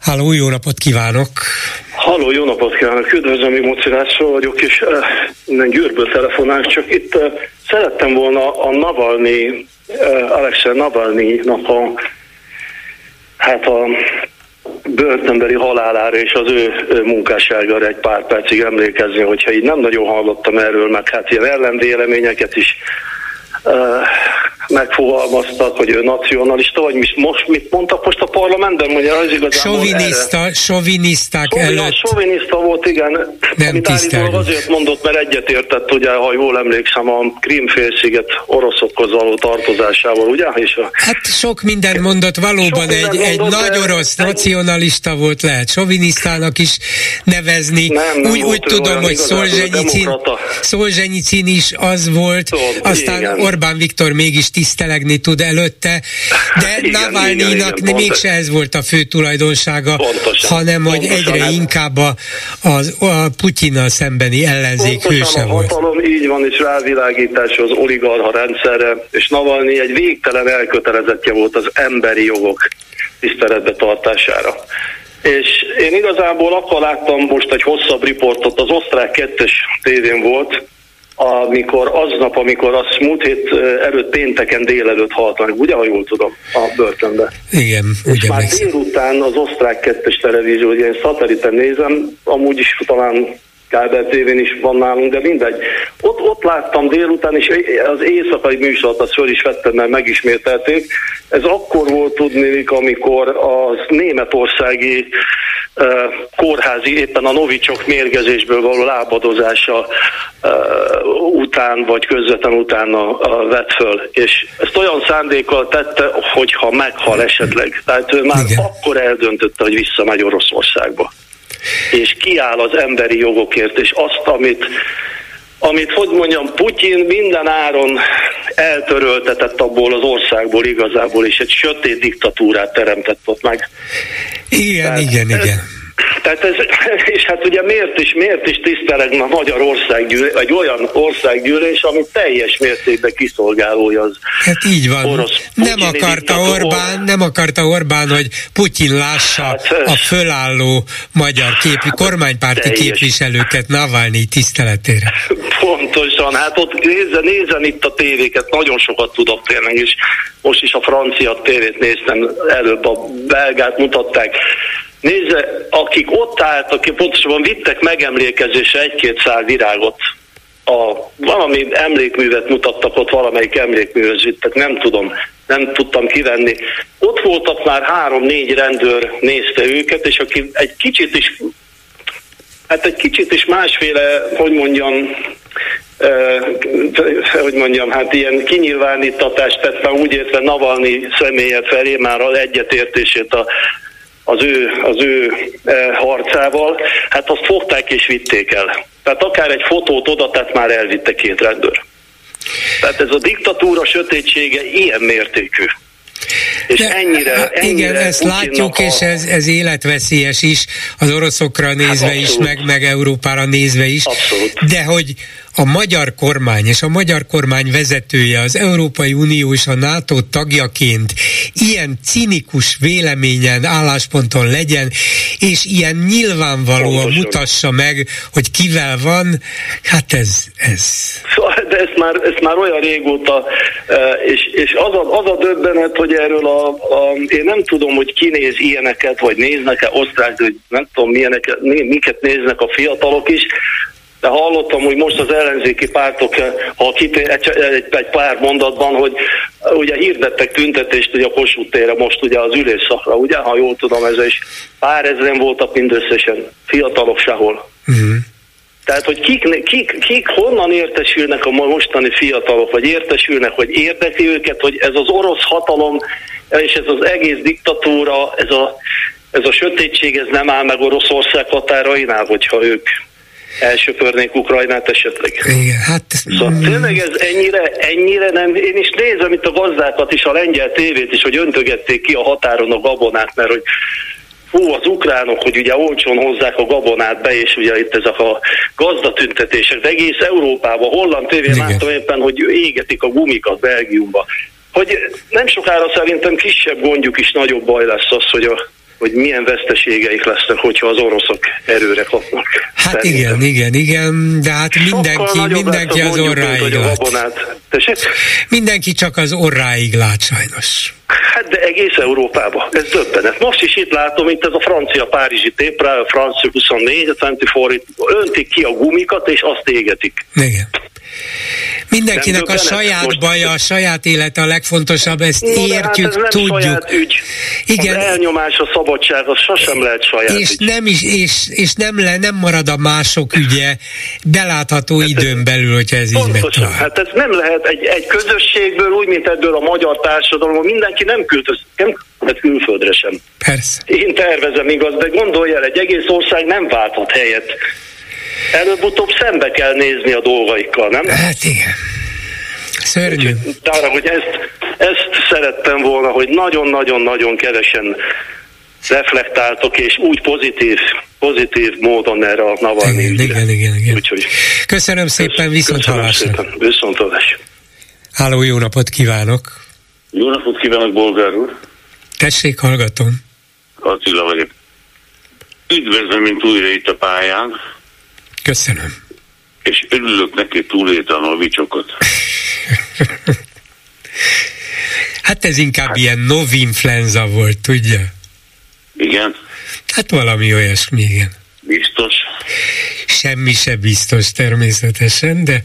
Háló, jó napot kívánok! Halló, jó napot kívánok! Üdvözlöm, én Mocirászról vagyok, és innen Győrből telefonálok, csak itt szerettem volna a Navalnyi, Alexei Navalnyi-nak a hát a börtönbeli halálára és az ő munkásságára egy pár percig emlékezni, hogyha így nem nagyon hallottam erről, meg hát ilyen ellenvéleményeket is megfogalmaztak, hogy ő nacionalista, vagy mi, most mit mondtak most a parlamentben, mondja, az igazán Sovinista, soviniszták Sovin, előtt. Sovinista volt, igen. Nem amit azért mondott, mert egyetértett, ugye, ha jól emlékszem, a Krímfélsziget oroszokhoz való tartozásával, ugye? És a... Hát sok minden mondott, valóban egy, mondott, egy nagy orosz egy... nacionalista volt, lehet sovinisztának is nevezni. Nem, nem úgy, úgy tudom, hogy Szolzsenyicin is az volt, Szóval, aztán igen. Orbán Viktor mégis tisztelegni tud előtte, de Navalnyinak mégse ez volt a fő tulajdonsága, pontosan, hanem hogy pontosan, egyre ez... inkább a, a, a Putyinnal szembeni ellenzék hőse a volt. hatalom így van, és rávilágítás az oligarha rendszerre, és Navalnyi egy végtelen elkötelezettje volt az emberi jogok tiszteletbe tartására. És én igazából akkor láttam most egy hosszabb riportot, az osztrák kettes tévén volt, amikor aznap, amikor az múlt hét előtt pénteken délelőtt halt meg, ugye, ha jól tudom, a börtönbe. Igen, És már délután az osztrák kettes televízió, ugye én szatelliten nézem, amúgy is talán kábel tévén is van nálunk, de mindegy. Ott, ott láttam délután, és az éjszakai műsort azt föl is vettem, mert megismételték. Ez akkor volt tudni, amikor az németországi uh, kórházi, éppen a novicsok mérgezésből való lábadozása uh, után, vagy közvetlen utána uh, vett föl. És ezt olyan szándékkal tette, hogyha meghal esetleg. Tehát ő már Igen. akkor eldöntötte, hogy visszamegy Oroszországba és kiáll az emberi jogokért, és azt, amit amit, hogy mondjam, Putyin minden áron eltöröltetett abból az országból igazából, és egy sötét diktatúrát teremtett ott meg. Igen, Tehát, igen, igen. Tehát ez, és hát ugye miért is, miért is tisztelegne a Magyar Országgyűlés, egy olyan országgyűlés, ami teljes mértékben kiszolgálója az Hát így van. Orosz nem akarta Orbán, nem akarta Orbán, hogy Putyin lássa hát, a fölálló magyar képi, kormánypárti teljes. képviselőket Navalnyi tiszteletére. Pontosan, hát ott nézzen, nézzen itt a tévéket, nagyon sokat tudok tényleg, és most is a francia tévét néztem, előbb a belgát mutatták, Nézze, akik ott álltak, pontosabban vittek megemlékezésre egy-két szál virágot, a, valami emlékművet mutattak ott, valamelyik emlékműhöz vittek, nem tudom, nem tudtam kivenni. Ott voltak már három-négy rendőr nézte őket, és aki egy kicsit is, hát egy kicsit is másféle, hogy mondjam, Uh, hogy mondjam, hát ilyen kinyilvánítatást tett úgy értve Navalnyi személye felé már az egyetértését a az ő, az ő e, harcával, hát azt fogták és vitték el. Tehát akár egy fotót oda tett, már elvitte két rendőr. Tehát ez a diktatúra sötétsége ilyen mértékű. És De, ennyire, hát ennyire Igen, ezt látjuk, a... és ez, ez életveszélyes is, az oroszokra nézve hát is, meg, meg Európára nézve is. Abszolút. De hogy a magyar kormány és a magyar kormány vezetője az Európai Unió és a NATO tagjaként ilyen cinikus véleményen, állásponton legyen, és ilyen nyilvánvalóan Pontosan. mutassa meg, hogy kivel van, hát ez... ez. Szóval, de ez már, ez már olyan régóta, e, és, és az, a, az a döbbenet, hogy erről a, a, én nem tudom, hogy ki néz ilyeneket, vagy néznek-e osztrák, hogy nem tudom, milyeneket, miket néznek a fiatalok is, de hallottam, hogy most az ellenzéki pártok, ha kitér egy, egy, egy pár mondatban, hogy ugye hirdettek tüntetést ugye a Kossuth térre most ugye az ülésszakra, ugye, ha jól tudom, ez is pár ezeren voltak mindösszesen, fiatalok sehol. Uh-huh. Tehát, hogy kik, kik, kik honnan értesülnek a mostani fiatalok, vagy értesülnek, hogy érdekli őket, hogy ez az orosz hatalom, és ez az egész diktatúra, ez a, ez a sötétség, ez nem áll meg Oroszország határainál, hogyha ők elsöpörnék Ukrajnát esetleg. Igen, hát... Szóval tényleg ez ennyire, ennyire nem... Én is nézem itt a gazdákat is, a lengyel tévét is, hogy öntögették ki a határon a gabonát, mert hogy hú, az ukránok, hogy ugye olcsón hozzák a gabonát be, és ugye itt ezek a gazdatüntetések, de egész Európában, holland tévén láttam éppen, hogy égetik a gumikat Belgiumba. Hogy nem sokára szerintem kisebb gondjuk is nagyobb baj lesz az, hogy a hogy milyen veszteségeik lesznek, hogyha az oroszok erőre kapnak. Hát szerintem. igen, igen, igen, de hát mindenki, mindenki az orráig lát. Mindenki csak az orráig lát sajnos. Hát de egész Európában, ez döbbenet. Most is itt látom, itt ez a francia párizsi tépre, a francia 24, a 24, öntik ki a gumikat, és azt égetik. Igen. Mindenkinek a saját baja, a saját élete a legfontosabb, ezt no, értjük, hát ez tudjuk. Saját ügy. Igen. Az elnyomás, a szabadság, az sosem lehet saját és ügy. Nem is, és, és nem, le, nem marad a mások ügye belátható hát időn ez, belül, hogyha ez pontosan, így megy Hát ez nem lehet egy, egy közösségből, úgy, mint ebből a magyar társadalom, mindenki nem küldött, nem küldött külföldre sem. Persze. Én tervezem igaz, de gondolj el, egy egész ország nem válthat helyet előbb-utóbb szembe kell nézni a dolgaikkal, nem? Hát igen. Szörnyű. Arra, hogy ezt, ezt szerettem volna, hogy nagyon-nagyon-nagyon kevesen reflektáltok, és úgy pozitív, pozitív módon erre a Navalnyi igen, igen, igen, igen. Úgyhogy köszönöm szépen, viszont hallásra. Viszont hallásra. Háló, jó napot kívánok! Jó napot kívánok, Bolgár úr! Tessék, hallgatom. Attila vagyok. Üdvözlöm, mint újra itt a pályán. Köszönöm. És örülök neki, túléltem a vicsokat. hát ez inkább hát. ilyen novinfluenza volt, tudja? Igen. Hát valami olyasmi, igen. Biztos? Semmi se biztos természetesen, de...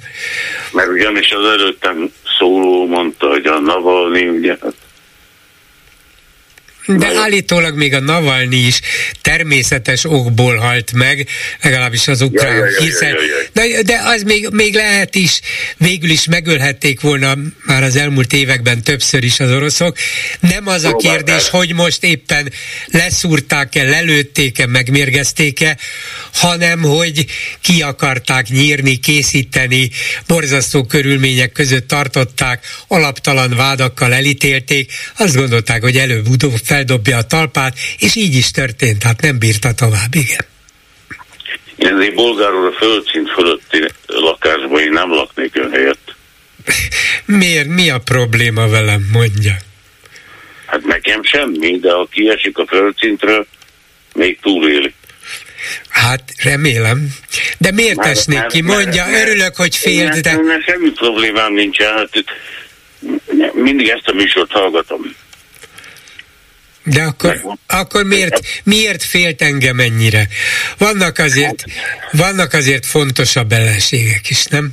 Mert ugyanis az előttem szóló mondta, hogy a Navalnyi, ugye, hát de állítólag még a Navalnyi is természetes okból halt meg, legalábbis az ukrán, ja, ja, ja, hiszen. De, de az még, még lehet is, végül is megölhették volna már az elmúlt években többször is az oroszok. Nem az a kérdés, hogy most éppen leszúrták-e, lelőtték-e, megmérgezték-e, hanem hogy ki akarták nyírni, készíteni, borzasztó körülmények között tartották, alaptalan vádakkal elítélték, azt gondolták, hogy előbb feldobja a talpát, és így is történt, hát nem bírta tovább, igen. Én egy bolgáról a földszint fölötti lakásban én nem laknék ön helyett. Miért? Mi a probléma velem, mondja? Hát nekem semmi, de ha kiesik a földszintről, még túléli. Hát remélem. De miért már, esnék már, ki? Mondja, már, örülök, hogy félt, de... Semmi problémám nincsen, hát mindig ezt a műsort hallgatom. De akkor, akkor miért, miért félt engem ennyire? Vannak azért, vannak azért fontosabb ellenségek is, nem?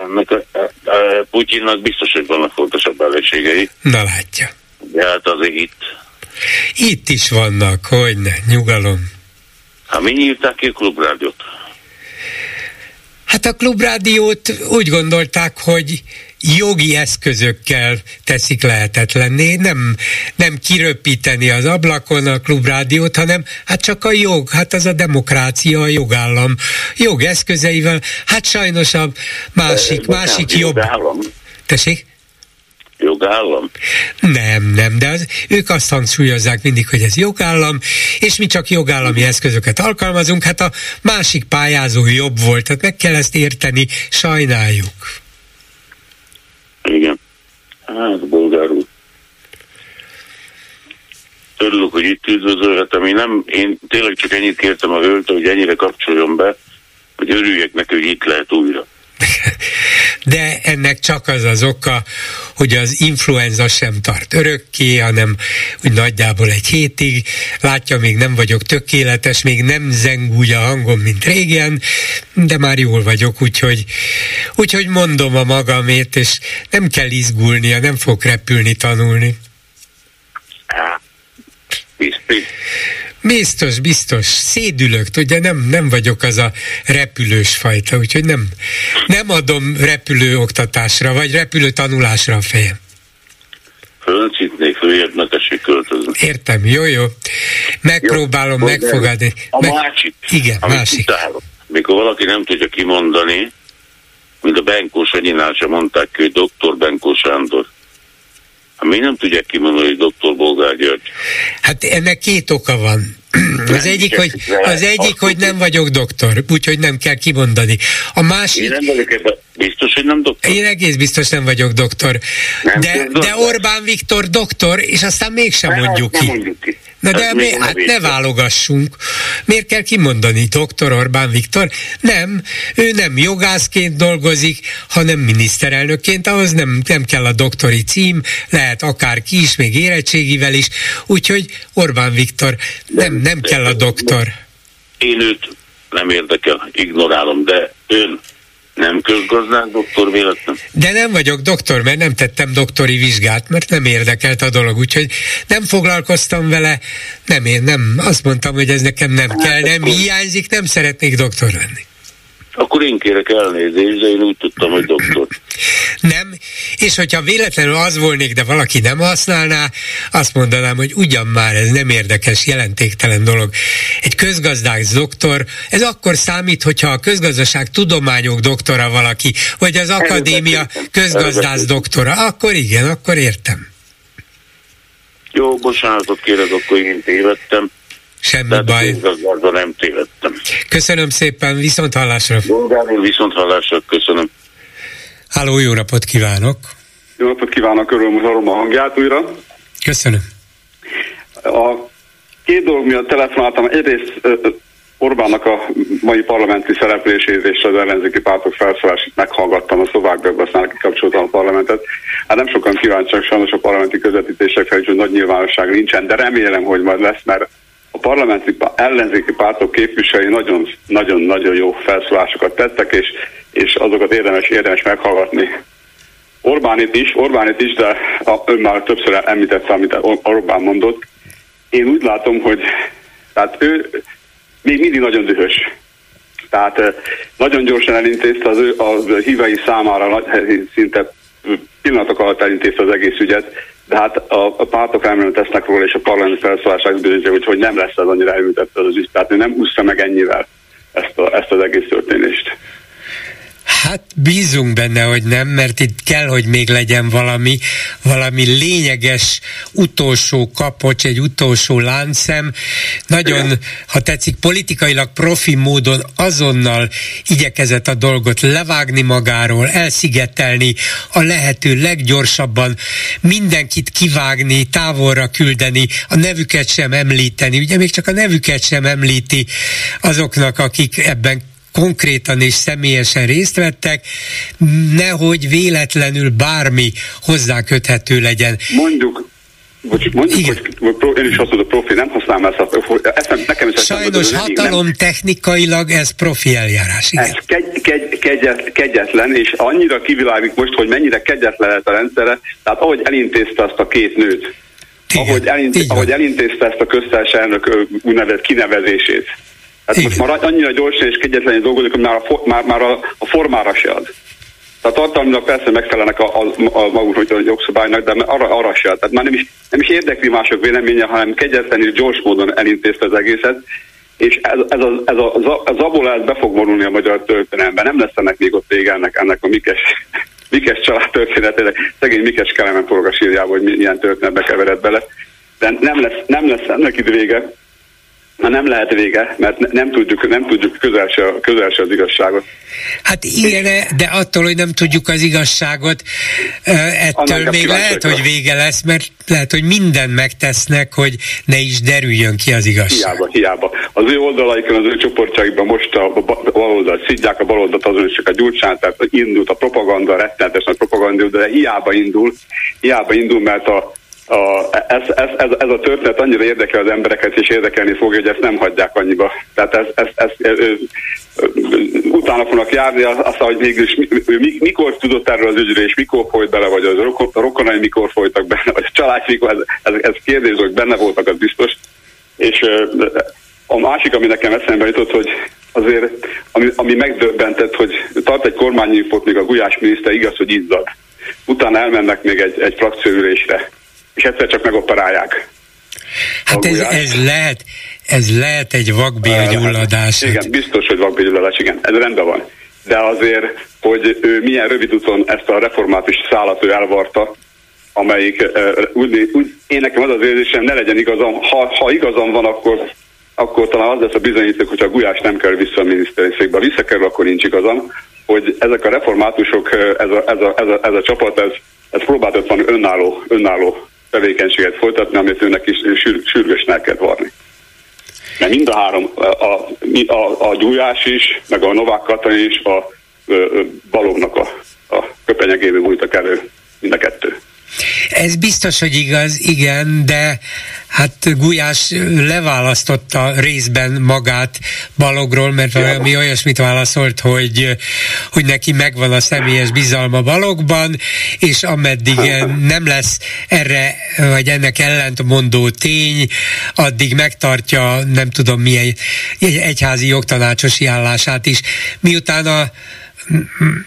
Ennek a, a, a Putyinnak biztos, hogy vannak fontosabb ellenségei. Na látja. De hát azért itt. Itt is vannak, hogy ne, nyugalom. Hát mi nyírták ki a klubrádiót? Hát a klubrádiót úgy gondolták, hogy jogi eszközökkel teszik lehetetlenné, nem, nem kiröpíteni az ablakon a klubrádiót, hanem hát csak a jog, hát az a demokrácia, a jogállam jog eszközeivel, hát sajnos a másik, De, másik jobb. Jogállam. Tessék? Jogállam? Nem, nem, de az, ők azt hangsúlyozzák mindig, hogy ez jogállam, és mi csak jogállami eszközöket alkalmazunk, hát a másik pályázó jobb volt, tehát meg kell ezt érteni, sajnáljuk. Igen. Hát, bolgár úr. Örülök, hogy itt üdvözölhetem. Én, nem, én tényleg csak ennyit kértem a hölgytől, hogy ennyire kapcsoljon be, hogy örüljek neki, hogy itt lehet újra. De ennek csak az az oka, hogy az influenza sem tart örökké, hanem úgy nagyjából egy hétig. Látja, még nem vagyok tökéletes, még nem zeng úgy a hangom, mint régen, de már jól vagyok, úgyhogy, úgyhogy mondom a magamét, és nem kell izgulnia, nem fog repülni, tanulni. Biztos. Biztos, biztos. Szédülök, tudja, nem, nem vagyok az a repülős fajta, úgyhogy nem, nem adom repülő oktatásra, vagy repülő tanulásra a fejem. Fölcitnék, följebb ne tessék költözni. Értem, jó, jó. Megpróbálom jó, megfogadni. A Meg... másik. Igen, másik. Kitálom. Mikor valaki nem tudja kimondani, mint a Benkó Sanyinál sem mondták hogy doktor Benkó Sándor. Hát mi nem tudják kimondani, hogy doktor Bolgár György? Hát ennek két oka van. Az egyik, hogy, az egyik, hogy nem vagyok doktor, úgyhogy nem kell kimondani. A másik... Én nem vagyok ebben biztos, hogy nem doktor. Én egész biztos nem vagyok doktor. Nem de, de Orbán Viktor doktor, és aztán mégsem mondjuk ki. Mondjuk ki. Na de mi, hát ne válogassunk. Miért kell kimondani doktor Orbán Viktor? Nem, ő nem jogászként dolgozik, hanem miniszterelnökként, ahhoz nem, nem kell a doktori cím, lehet akár ki is, még érettségivel is, úgyhogy Orbán Viktor nem, nem kell a doktor. Én őt nem érdekel, ignorálom, de ön nem közgazdák doktor véletlen? De nem vagyok doktor, mert nem tettem doktori vizsgát, mert nem érdekelt a dolog, úgyhogy nem foglalkoztam vele, nem én, nem, azt mondtam, hogy ez nekem nem hát kell, nem hiányzik, nem szeretnék doktor lenni. Akkor én kérek elnézést, de én úgy tudtam, hogy doktor. Nem, és hogyha véletlenül az volnék, de valaki nem használná, azt mondanám, hogy ugyan már ez nem érdekes, jelentéktelen dolog. Egy közgazdász doktor, ez akkor számít, hogyha a közgazdaság tudományok doktora valaki, vagy az akadémia közgazdász doktora, akkor igen, akkor értem. Jó, bocsánatot kérek, akkor én tévedtem. Semmi Tehát baj. nem tévedtem. Köszönöm szépen, viszont hallásra. Bolgár viszont hallásra, köszönöm. Háló, jó napot kívánok! Jó napot kívánok, örülöm, hogy hallom a hangját újra. Köszönöm. A két dolog miatt telefonáltam. Egyrészt Orbánnak a mai parlamenti szereplését és az ellenzéki pártok felszólását meghallgattam a szlovákből, aztán kikapcsoltam a parlamentet. Hát nem sokan kíváncsiak sajnos a parlamenti közvetítésekre, hogy nagy nyilvánosság nincsen, de remélem, hogy majd lesz, mert a parlamenti ellenzéki pártok képviselői nagyon-nagyon jó felszólásokat tettek, és, és azokat érdemes, érdemes meghallgatni. Orbánit is, Orbánit is, de a, ön már többször említette, amit Orbán mondott. Én úgy látom, hogy tehát ő még mindig nagyon dühös. Tehát nagyon gyorsan elintézte az ő a hívei számára szinte pillanatok alatt elintézte az egész ügyet, de hát a, a pártok elmenően tesznek róla, és a parlament felszólásák bizonyítja, hogy, hogy nem lesz az annyira elültett az ügy. Tehát nem úszta meg ennyivel ezt, a, ezt az egész történést. Hát bízunk benne, hogy nem, mert itt kell, hogy még legyen valami, valami lényeges utolsó kapocs, egy utolsó láncszem. Nagyon, ha tetszik, politikailag profi módon azonnal igyekezett a dolgot levágni magáról, elszigetelni, a lehető leggyorsabban mindenkit kivágni, távolra küldeni, a nevüket sem említeni. Ugye még csak a nevüket sem említi azoknak, akik ebben konkrétan és személyesen részt vettek, nehogy véletlenül bármi hozzáköthető legyen. Mondjuk, Bocs, mondjuk, Igen. hogy én is azt mondom, profi, nem használom ezt a eszem, nekem is Sajnos hatalom nem. technikailag ez profi eljárás. Igen. Ez kegy, kegy, kegyet, kegyetlen, és annyira kivilágít most, hogy mennyire kegyetlen lehet a rendszere, tehát ahogy elintézte azt a két nőt, Igen, ahogy, elintézte, ahogy elintézte ezt a köztes elnök úgynevezett kinevezését, Hát most már annyira gyorsan és kegyetlenül dolgozik, hogy már a, for, már, már a, a formára se ad. Tehát tartalmilag persze megfelelnek a, a, a maguk a jogszabálynak, de arra, arra se. Tehát már nem is, nem is érdekli mások véleménye, hanem kegyetlenül gyors módon elintézte az egészet, és ez, ez, a, ez a, a zabolás be fog vonulni a magyar történelemben. Nem lesz ennek még ott vége ennek, ennek a Mikes, Mikes család történetének. Szegény Mikes Kelemen forgas írjába, hogy milyen történetbe keveredett bele. De nem lesz, nem lesz ennek itt vége, Na nem lehet vége, mert nem tudjuk, nem tudjuk közel se, közel se az igazságot. Hát igen, de attól, hogy nem tudjuk az igazságot, ettől még lehet, hogy vége lesz, mert lehet, hogy mindent megtesznek, hogy ne is derüljön ki az igazság. Hiába, hiába. Az ő oldalaikon, az ő csoportjaikban most a baloldal szidják, a baloldat azon csak a gyurcsán, tehát indult a propaganda, rettenetes a propaganda, de hiába indul, hiába indul, mert a a, ez, ez, ez, ez a történet annyira érdekel az embereket, és érdekelni fogja, hogy ezt nem hagyják annyiba. Tehát ez, ez, ez, ez, ez utána fognak járni, azt, hogy mégis mikor tudott erről az ügyről, és mikor folyt bele, vagy a rokonai mikor folytak benne, vagy a család mikor, ez, ez, ez kérdés, hogy benne voltak, az biztos. És a másik, ami nekem eszembe jutott, hogy azért, ami, ami megdöbbentett, hogy tart egy kormányinfot, még a Gulyás miniszter igaz, hogy izzad. Utána elmennek még egy, egy frakcióülésre és egyszer csak megoperálják. Hát ez, ez lehet, ez lehet egy vakbélgyulladás. Igen, biztos, hogy vakbélgyulladás, igen, ez rendben van. De azért, hogy ő milyen rövid úton ezt a református szállat ő elvarta, amelyik úgy, úgy, én nekem az az érzésem, ne legyen igazam, ha, ha igazam van, akkor, akkor talán az lesz a bizonyíték, hogyha a Gulyás nem kell vissza a miniszteri székbe. Visszakerül, akkor nincs igazam, hogy ezek a reformátusok, ez a, ez a, ez a, ez a csapat, ez, ez próbáltott van önálló, önálló tevékenységet folytatni, amit őnek is sür, sürgősnek kell varni. Mert mind a három, a, a, a Gyújás is, meg a Novák Katalin is a, a Balognak a, a köpenyegéből bújtak elő, mind a kettő. Ez biztos, hogy igaz, igen, de hát Gulyás leválasztotta részben magát Balogról, mert valami olyasmit válaszolt, hogy, hogy neki megvan a személyes bizalma Balogban, és ameddig nem lesz erre, vagy ennek ellentmondó tény, addig megtartja, nem tudom milyen egyházi jogtanácsosi állását is. Miután a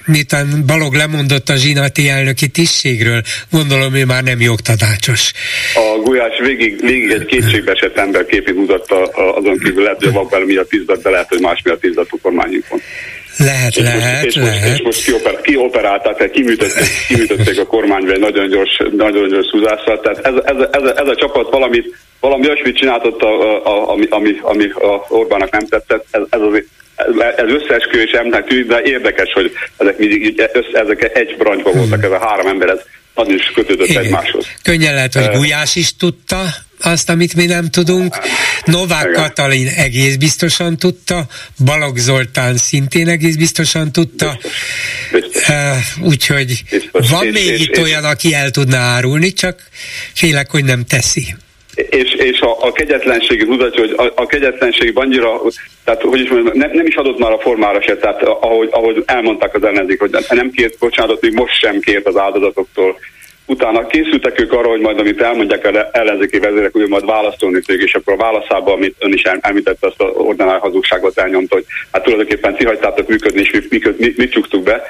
miután Balog lemondott a zsinati elnöki tisztségről, gondolom hogy már nem jogtanácsos. A Gulyás végig, végig egy kétségbeesett ember képét mutatta, azon kívül lehet, hogy a vakbel miatt izzadt, de lehet, hogy más miatt izzadt a kormányunkon. Lehet, és lehet, most, és lehet. Most, és most kioper, kioperálták, tehát kiműtötték, kiműtötték a kormányba egy nagyon gyors, nagyon gyors húzással. Tehát ez, ez, ez, ez, a csapat valamit, valami olyasmit csináltott, a, a, ami, ami, ami a Orbának nem tetszett. Ez, ez azért ez összeesküvés emnek tűnik, de érdekes, hogy ezek mindig össze, ezek egy brancsban voltak, ez a három ember, ez nagyon is kötődött Igen. egymáshoz. Könnyen lehet, hogy Gulyás is tudta, azt, amit mi nem tudunk. Novák Igen. Katalin egész biztosan tudta, Balogh Zoltán szintén egész biztosan tudta, úgyhogy van és, még és, itt és, olyan, aki el tudná árulni, csak félek, hogy nem teszi. És, és a, a kegyetlenségi mutatja, hogy a, a kegyetlenség annyira, tehát hogy is mondjam, nem, nem is adott már a formára se, tehát ahogy, ahogy elmondták az ellenzék, hogy nem kért bocsánatot, még most sem kért az áldozatoktól, utána készültek ők arra, hogy majd amit elmondják az ellenzéki vezérek, hogy majd válaszolni fog, és akkor a válaszában, amit ön is említette, azt a ordinál hazugságot elnyomta, hogy hát tulajdonképpen ti hagytátok működni, és mi, mi, mi, mit csuktuk be.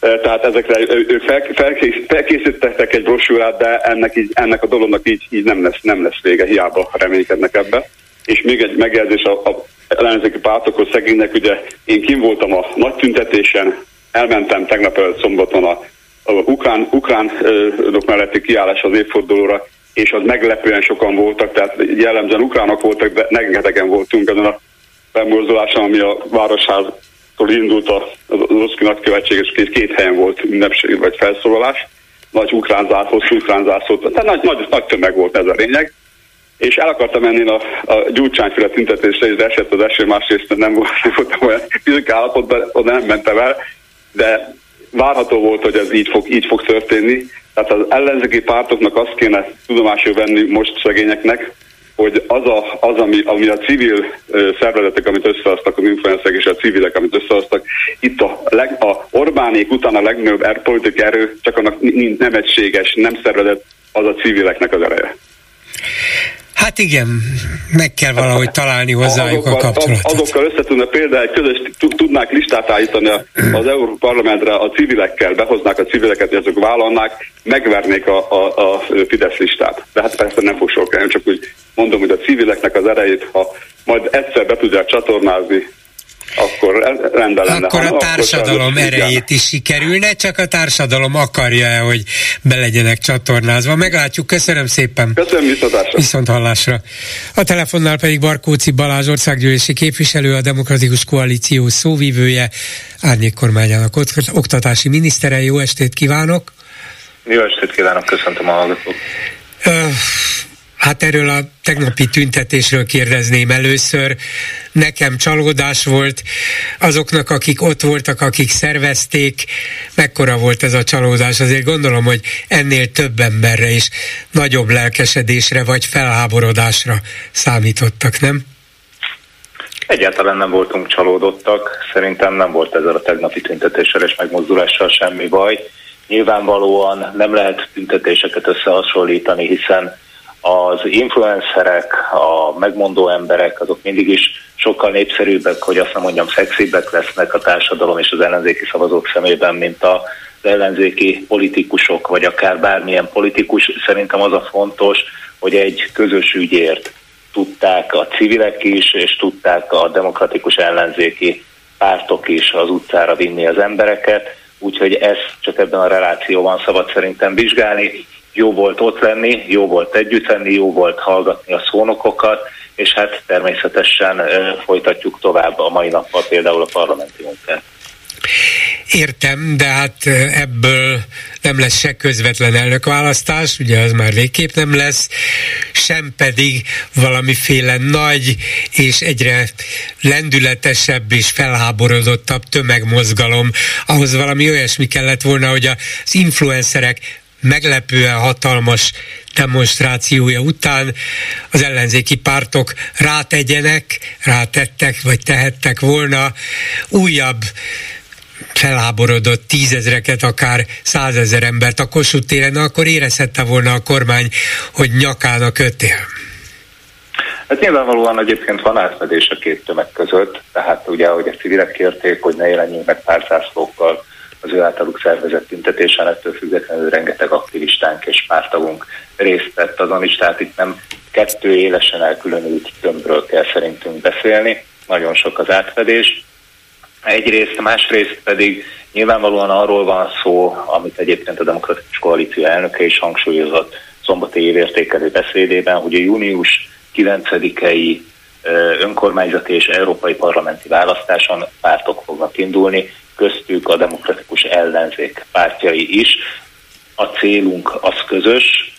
Tehát ezekre ők fel, felkész, felkészítettek egy brosúrát, de ennek, így, ennek a dolognak így, így nem, lesz, nem lesz vége, hiába reménykednek ebbe. És még egy megjegyzés a, a ellenzéki pártokhoz szegénynek, ugye én kim voltam a nagy tüntetésen, elmentem tegnap előtt szombaton a ukrán, ukránok melletti kiállás az évfordulóra, és az meglepően sokan voltak, tehát jellemzően ukránok voltak, de rengetegen voltunk ezen a bemorzuláson, ami a városháztól indult az Roszki nagykövetség, és két, két helyen volt ünnepség vagy felszólalás, nagy ukrán zászló, ukrán zászló, tehát nagy, nagy, nagy tömeg volt ez a lényeg. És el akartam menni a, a gyurcsányféle tüntetésre, és esett az eső, másrészt nem, volt, nem voltam olyan fizikai állapotban, oda nem mentem el, de várható volt, hogy ez így fog, így fog történni. Tehát az ellenzéki pártoknak azt kéne tudomásul venni most szegényeknek, hogy az, a, az ami, ami a civil szervezetek, amit összehoztak, az influencerek és a civilek, amit összehoztak, itt a, leg, a Orbánék után a legnagyobb er, politikai erő, csak annak nem egységes, nem szervezett, az a civileknek az ereje. Hát igen, meg kell valahogy találni hozzájuk azokkal, a kapcsolatot. Azokkal összetudna például egy közös, tudnák listát állítani az Európa Parlamentre a civilekkel, behoznák a civileket, hogy azok vállalnák, megvernék a, a, a Fidesz listát. De hát persze nem fog sor csak úgy mondom, hogy a civileknek az erejét, ha majd egyszer be tudják csatornázni akkor rendben lenne. Akkor a társadalom akkor erejét is sikerülne, csak a társadalom akarja hogy be legyenek csatornázva. Meglátjuk, köszönöm szépen. Köszönöm, viszontlátásra. Viszont hallásra. A telefonnál pedig Barkóci Balázs országgyűlési képviselő, a Demokratikus Koalíció szóvívője, árnyék kormányának oktatási minisztere. Jó estét kívánok! Jó estét kívánok, köszöntöm a hallgatók. Hát erről a tegnapi tüntetésről kérdezném először. Nekem csalódás volt azoknak, akik ott voltak, akik szervezték. Mekkora volt ez a csalódás? Azért gondolom, hogy ennél több emberre is nagyobb lelkesedésre vagy felháborodásra számítottak, nem? Egyáltalán nem voltunk csalódottak. Szerintem nem volt ezzel a tegnapi tüntetéssel és megmozdulással semmi baj. Nyilvánvalóan nem lehet tüntetéseket összehasonlítani, hiszen az influencerek, a megmondó emberek, azok mindig is sokkal népszerűbbek, hogy azt nem mondjam, szexibbek lesznek a társadalom és az ellenzéki szavazók szemében, mint a ellenzéki politikusok, vagy akár bármilyen politikus. Szerintem az a fontos, hogy egy közös ügyért tudták a civilek is, és tudták a demokratikus ellenzéki pártok is az utcára vinni az embereket, úgyhogy ezt csak ebben a relációban szabad szerintem vizsgálni jó volt ott lenni, jó volt együtt lenni, jó volt hallgatni a szónokokat, és hát természetesen folytatjuk tovább a mai nappal például a parlamenti munkát. Értem, de hát ebből nem lesz se közvetlen elnökválasztás, ugye az már végképp nem lesz, sem pedig valamiféle nagy és egyre lendületesebb és felháborodottabb tömegmozgalom. Ahhoz valami olyasmi kellett volna, hogy az influencerek meglepően hatalmas demonstrációja után az ellenzéki pártok rátegyenek, rátettek, vagy tehettek volna. Újabb felháborodott tízezreket, akár százezer embert a Kossuth téren, akkor érezhette volna a kormány, hogy nyakának kötél. Hát nyilvánvalóan egyébként van átfedés a két tömeg között, tehát ugye, hogy a civilek kérték, hogy ne jelenjünk meg párzászlókkal, az ő általuk szervezett tüntetésen, ettől függetlenül rengeteg aktivistánk és pártagunk részt vett azon is, tehát itt nem kettő élesen elkülönült tömbről kell szerintünk beszélni, nagyon sok az átfedés. Egyrészt, másrészt pedig nyilvánvalóan arról van szó, amit egyébként a Demokratikus Koalíció elnöke is hangsúlyozott szombati évértékelő beszédében, hogy a június 9-i önkormányzati és európai parlamenti választáson pártok fognak indulni, köztük a demokratikus ellenzék pártjai is. a célunk az közös,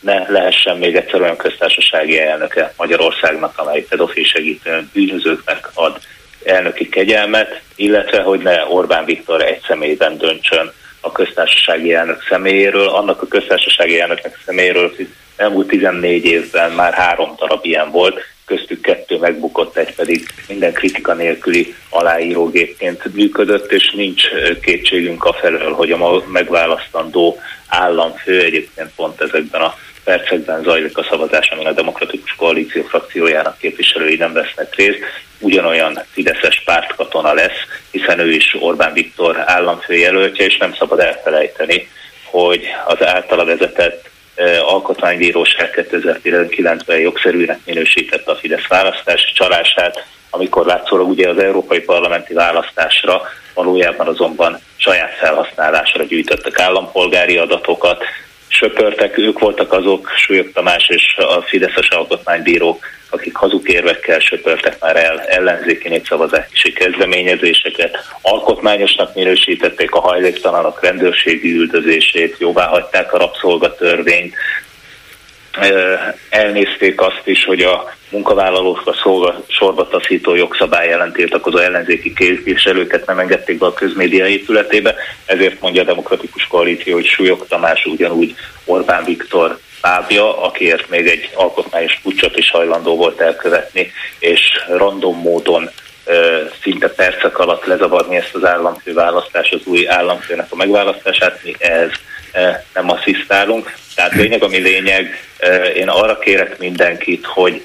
ne lehessen még egyszer olyan köztársasági elnöke Magyarországnak, amely pedofil segítő bűnözőknek ad elnöki kegyelmet, illetve hogy ne Orbán Viktor egy személyben döntsön a köztársasági elnök személyéről, annak a köztársasági elnöknek személyéről, elmúlt 14 évben már három darab ilyen volt, köztük kettő megbukott, egy pedig minden kritika nélküli aláírógépként működött, és nincs kétségünk a felől, hogy a megválasztandó államfő egyébként pont ezekben a percekben zajlik a szavazás, amin a Demokratikus Koalíció frakciójának képviselői nem vesznek részt, ugyanolyan Fideszes pártkatona lesz, hiszen ő is Orbán Viktor államfőjelöltje, és nem szabad elfelejteni, hogy az általa vezetett alkotmánybíróság 2019-ben jogszerűnek minősítette a Fidesz választás csalását, amikor látszólag ugye az európai parlamenti választásra valójában azonban saját felhasználásra gyűjtöttek állampolgári adatokat, söpörtek, ők voltak azok, Súlyog Tamás és a Fideszes alkotmánybírók, akik hazugérvekkel söpörtek már el ellenzéki népszavazási kezdeményezéseket, alkotmányosnak minősítették a hajléktalanok rendőrségi üldözését, jóvá hagyták a rabszolgatörvényt, elnézték azt is, hogy a munkavállalókra szolga, sorba taszító jogszabály ellen tiltakozó ellenzéki képviselőket nem engedték be a közmédia épületébe, ezért mondja a Demokratikus Koalíció, hogy Súlyog Tamás ugyanúgy Orbán Viktor bábja, akiért még egy alkotmányos pucsot is hajlandó volt elkövetni, és random módon szinte percek alatt lezavarni ezt az államfő választás, az új államfőnek a megválasztását, mi ehhez nem asszisztálunk. Tehát lényeg, ami lényeg, én arra kérek mindenkit, hogy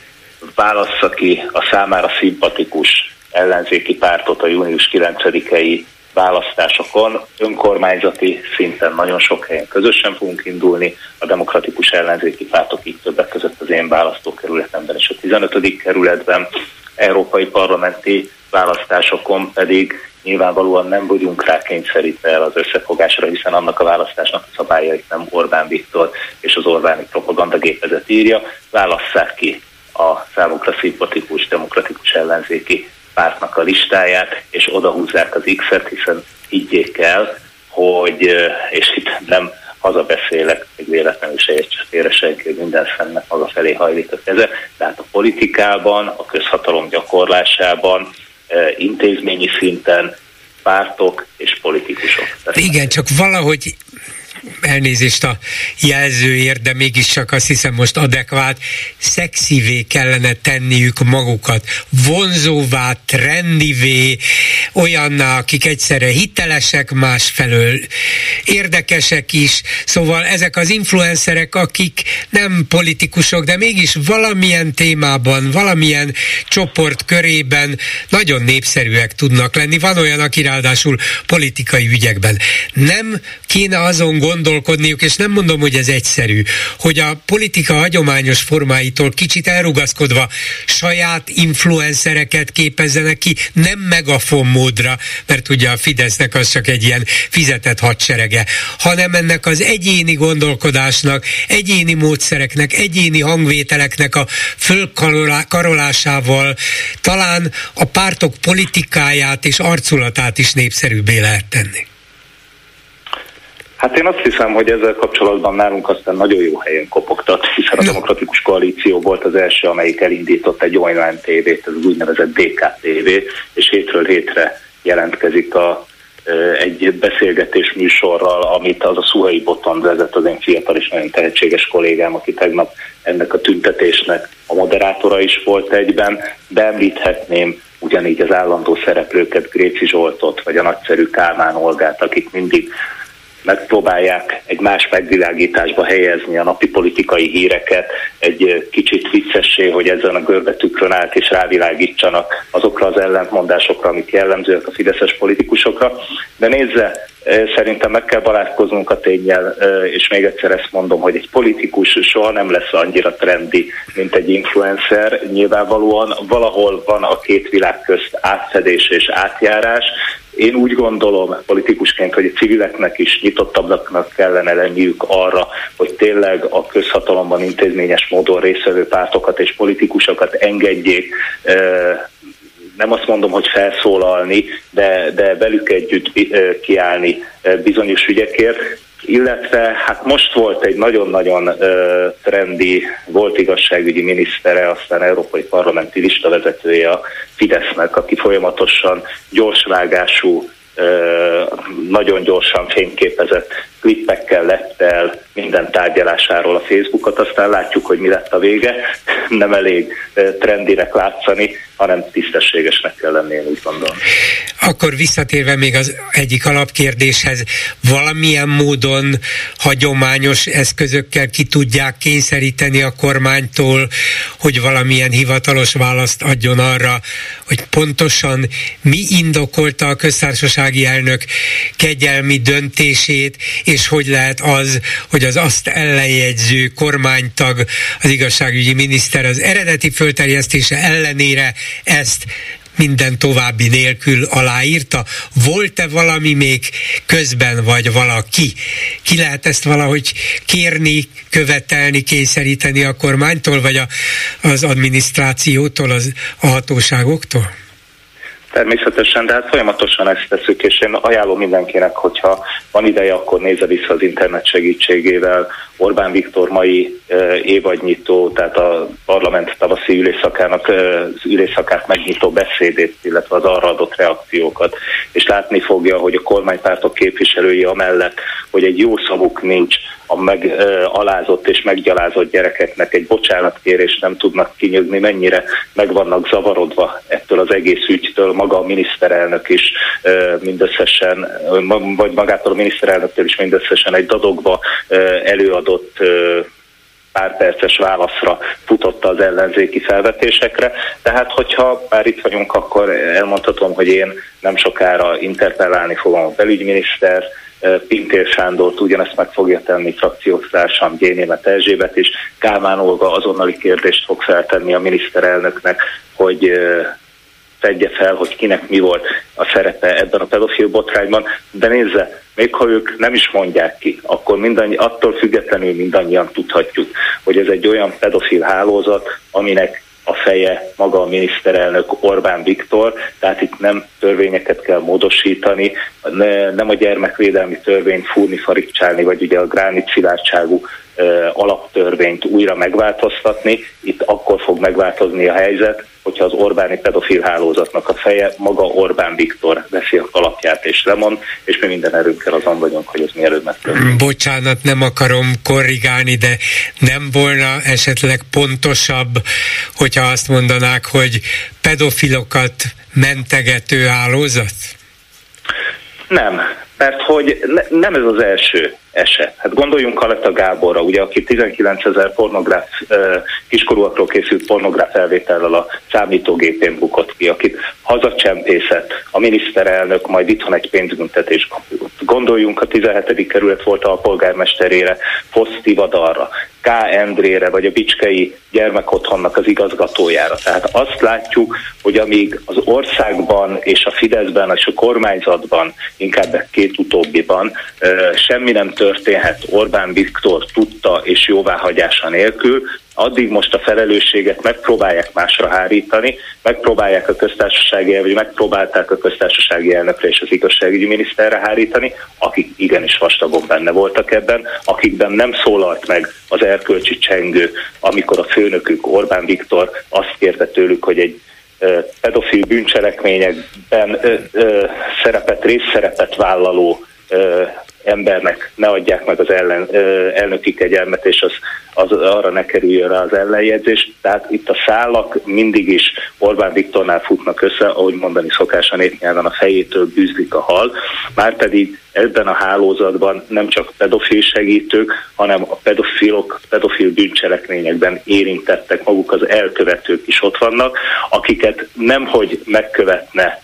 válassza ki a számára szimpatikus ellenzéki pártot a június 9-i választásokon. Önkormányzati szinten nagyon sok helyen közösen fogunk indulni, a demokratikus ellenzéki pártok így többek között az én választókerületemben és a 15. kerületben, európai parlamenti választásokon pedig nyilvánvalóan nem vagyunk rá kényszerítve el az összefogásra, hiszen annak a választásnak a szabályait nem Orbán Viktor és az Orbáni propagandagépezet írja. Válasszák ki a számukra szimpatikus, demokratikus ellenzéki pártnak a listáját, és odahúzzák az X-et, hiszen higgyék el, hogy, és itt nem hazabeszélek, még véletlenül se értse félre senki, hogy minden szemnek maga felé hajlik a keze, tehát a politikában, a közhatalom gyakorlásában, intézményi szinten pártok és politikusok. Igen, csak valahogy elnézést a jelzőért, de mégis csak azt hiszem most adekvát, szexivé kellene tenniük magukat, vonzóvá, trendivé, olyanná, akik egyszerre hitelesek, másfelől érdekesek is, szóval ezek az influencerek, akik nem politikusok, de mégis valamilyen témában, valamilyen csoport körében nagyon népszerűek tudnak lenni. Van olyan, aki ráadásul politikai ügyekben. Nem kéne azon gondolni, gondolkodniuk, és nem mondom, hogy ez egyszerű, hogy a politika hagyományos formáitól kicsit elrugaszkodva saját influencereket képezzenek ki, nem megafon módra, mert ugye a Fidesznek az csak egy ilyen fizetett hadserege, hanem ennek az egyéni gondolkodásnak, egyéni módszereknek, egyéni hangvételeknek a fölkarolásával talán a pártok politikáját és arculatát is népszerűbbé lehet tenni. Hát én azt hiszem, hogy ezzel kapcsolatban nálunk aztán nagyon jó helyen kopogtat, hiszen a Demokratikus Koalíció volt az első, amelyik elindított egy online tévét, ez az úgynevezett DKTV, és hétről hétre jelentkezik a, egy beszélgetés műsorral, amit az a Szuhai Boton vezet, az én fiatal és nagyon tehetséges kollégám, aki tegnap ennek a tüntetésnek a moderátora is volt egyben, de említhetném ugyanígy az állandó szereplőket, Gréci Zsoltot, vagy a nagyszerű Kálmán Olgát, akik mindig megpróbálják egy más megvilágításba helyezni a napi politikai híreket, egy kicsit viccessé, hogy ezen a görbetükrön át és rávilágítsanak azokra az ellentmondásokra, amik jellemzőek a fideszes politikusokra. De nézze, szerintem meg kell barátkoznunk a tényel, és még egyszer ezt mondom, hogy egy politikus soha nem lesz annyira trendi, mint egy influencer. Nyilvánvalóan valahol van a két világ közt átszedés és átjárás, én úgy gondolom politikusként, hogy a civileknek is nyitottabbnak kellene lenniük arra, hogy tényleg a közhatalomban intézményes módon részvevő pártokat és politikusokat engedjék nem azt mondom, hogy felszólalni, de, de velük együtt kiállni bizonyos ügyekért, illetve hát most volt egy nagyon-nagyon uh, trendi, volt igazságügyi minisztere, aztán európai parlamenti listavezetője a Fidesznek, aki folyamatosan gyorsvágású nagyon gyorsan fényképezett klippekkel lett el minden tárgyalásáról a Facebookot, aztán látjuk, hogy mi lett a vége. Nem elég trendinek látszani, hanem tisztességesnek kell lenni, én úgy gondolom. Akkor visszatérve még az egyik alapkérdéshez, valamilyen módon hagyományos eszközökkel ki tudják kényszeríteni a kormánytól, hogy valamilyen hivatalos választ adjon arra, hogy pontosan mi indokolta a köztársasági elnök kegyelmi döntését, és hogy lehet az, hogy az azt ellenjegyző kormánytag, az igazságügyi miniszter az eredeti fölterjesztése ellenére ezt minden további nélkül aláírta? Volt-e valami még közben, vagy valaki? Ki lehet ezt valahogy kérni, követelni, kényszeríteni a kormánytól, vagy a, az adminisztrációtól, az, a hatóságoktól? Természetesen, de hát folyamatosan ezt teszük, és én ajánlom mindenkinek, hogyha van ideje, akkor nézze vissza az internet segítségével. Orbán Viktor mai évadnyitó, tehát a parlament tavaszi ülésszakának az ülésszakát megnyitó beszédét, illetve az arra adott reakciókat, és látni fogja, hogy a kormánypártok képviselői amellett, hogy egy jó szavuk nincs a megalázott és meggyalázott gyerekeknek egy bocsánatkérést nem tudnak kinyögni, mennyire meg vannak zavarodva ettől az egész ügytől, maga a miniszterelnök is mindösszesen, vagy magától a miniszterelnöktől is mindösszesen egy dadogba előadott pár perces válaszra futotta az ellenzéki felvetésekre. Tehát, hogyha már itt vagyunk, akkor elmondhatom, hogy én nem sokára interpellálni fogom a belügyminiszter, Pintér Sándort ugyanezt meg fogja tenni frakciótársam Gyénémet Erzsébet is. Kálmán Olga azonnali kérdést fog feltenni a miniszterelnöknek, hogy tegye fel, hogy kinek mi volt a szerepe ebben a pedofil botrányban, de nézze, még ha ők nem is mondják ki, akkor mindannyi, attól függetlenül mindannyian tudhatjuk, hogy ez egy olyan pedofil hálózat, aminek a feje maga a miniszterelnök Orbán Viktor, tehát itt nem törvényeket kell módosítani, nem a gyermekvédelmi törvényt fúrni, farigcsálni, vagy ugye a gránit szilárdságú alaptörvényt újra megváltoztatni. Itt akkor fog megváltozni a helyzet, hogyha az Orbáni pedofil hálózatnak a feje maga Orbán Viktor veszi a kalapját és lemond, és mi minden erőnkkel azon vagyunk, hogy ez mielőbb megtörténik. Bocsánat, nem akarom korrigálni, de nem volna esetleg pontosabb, hogyha azt mondanák, hogy pedofilokat mentegető hálózat? Nem, mert hogy ne, nem ez az első eset. Hát gondoljunk Kaletta Gáborra, ugye, aki 19 ezer pornográf, kiskorúakról készült pornográf felvétellel a számítógépén bukott ki, akit hazacsempészett a miniszterelnök, majd itthon egy pénzbüntetés kapott. Gondoljunk a 17. kerület volt a polgármesterére, Foszti Vadarra, K. Endrére, vagy a Bicskei gyermekotthonnak az igazgatójára. Tehát azt látjuk, hogy amíg az országban és a Fideszben és a kormányzatban, inkább két utóbbiban semmi nem történhet Orbán Viktor tudta és jóváhagyása nélkül, addig most a felelősséget megpróbálják másra hárítani, megpróbálják a köztársasági vagy megpróbálták a köztársasági elnökre és az igazságügyi miniszterre hárítani, akik igenis vastagon benne voltak ebben, akikben nem szólalt meg az erkölcsi csengő, amikor a főnökük Orbán Viktor azt kérte tőlük, hogy egy pedofil bűncselekményekben ö, ö, szerepet, részszerepet vállaló embernek ne adják meg az ellen, elnöki kegyelmet, és az, az arra ne kerüljön rá az ellenjegyzés. Tehát itt a szálak mindig is Orbán Viktornál futnak össze, ahogy mondani szokás a népnyelven, a fejétől bűzlik a hal, márpedig ebben a hálózatban nem csak pedofil segítők, hanem a pedofilok, pedofil bűncselekményekben érintettek maguk az elkövetők is ott vannak, akiket nemhogy megkövetne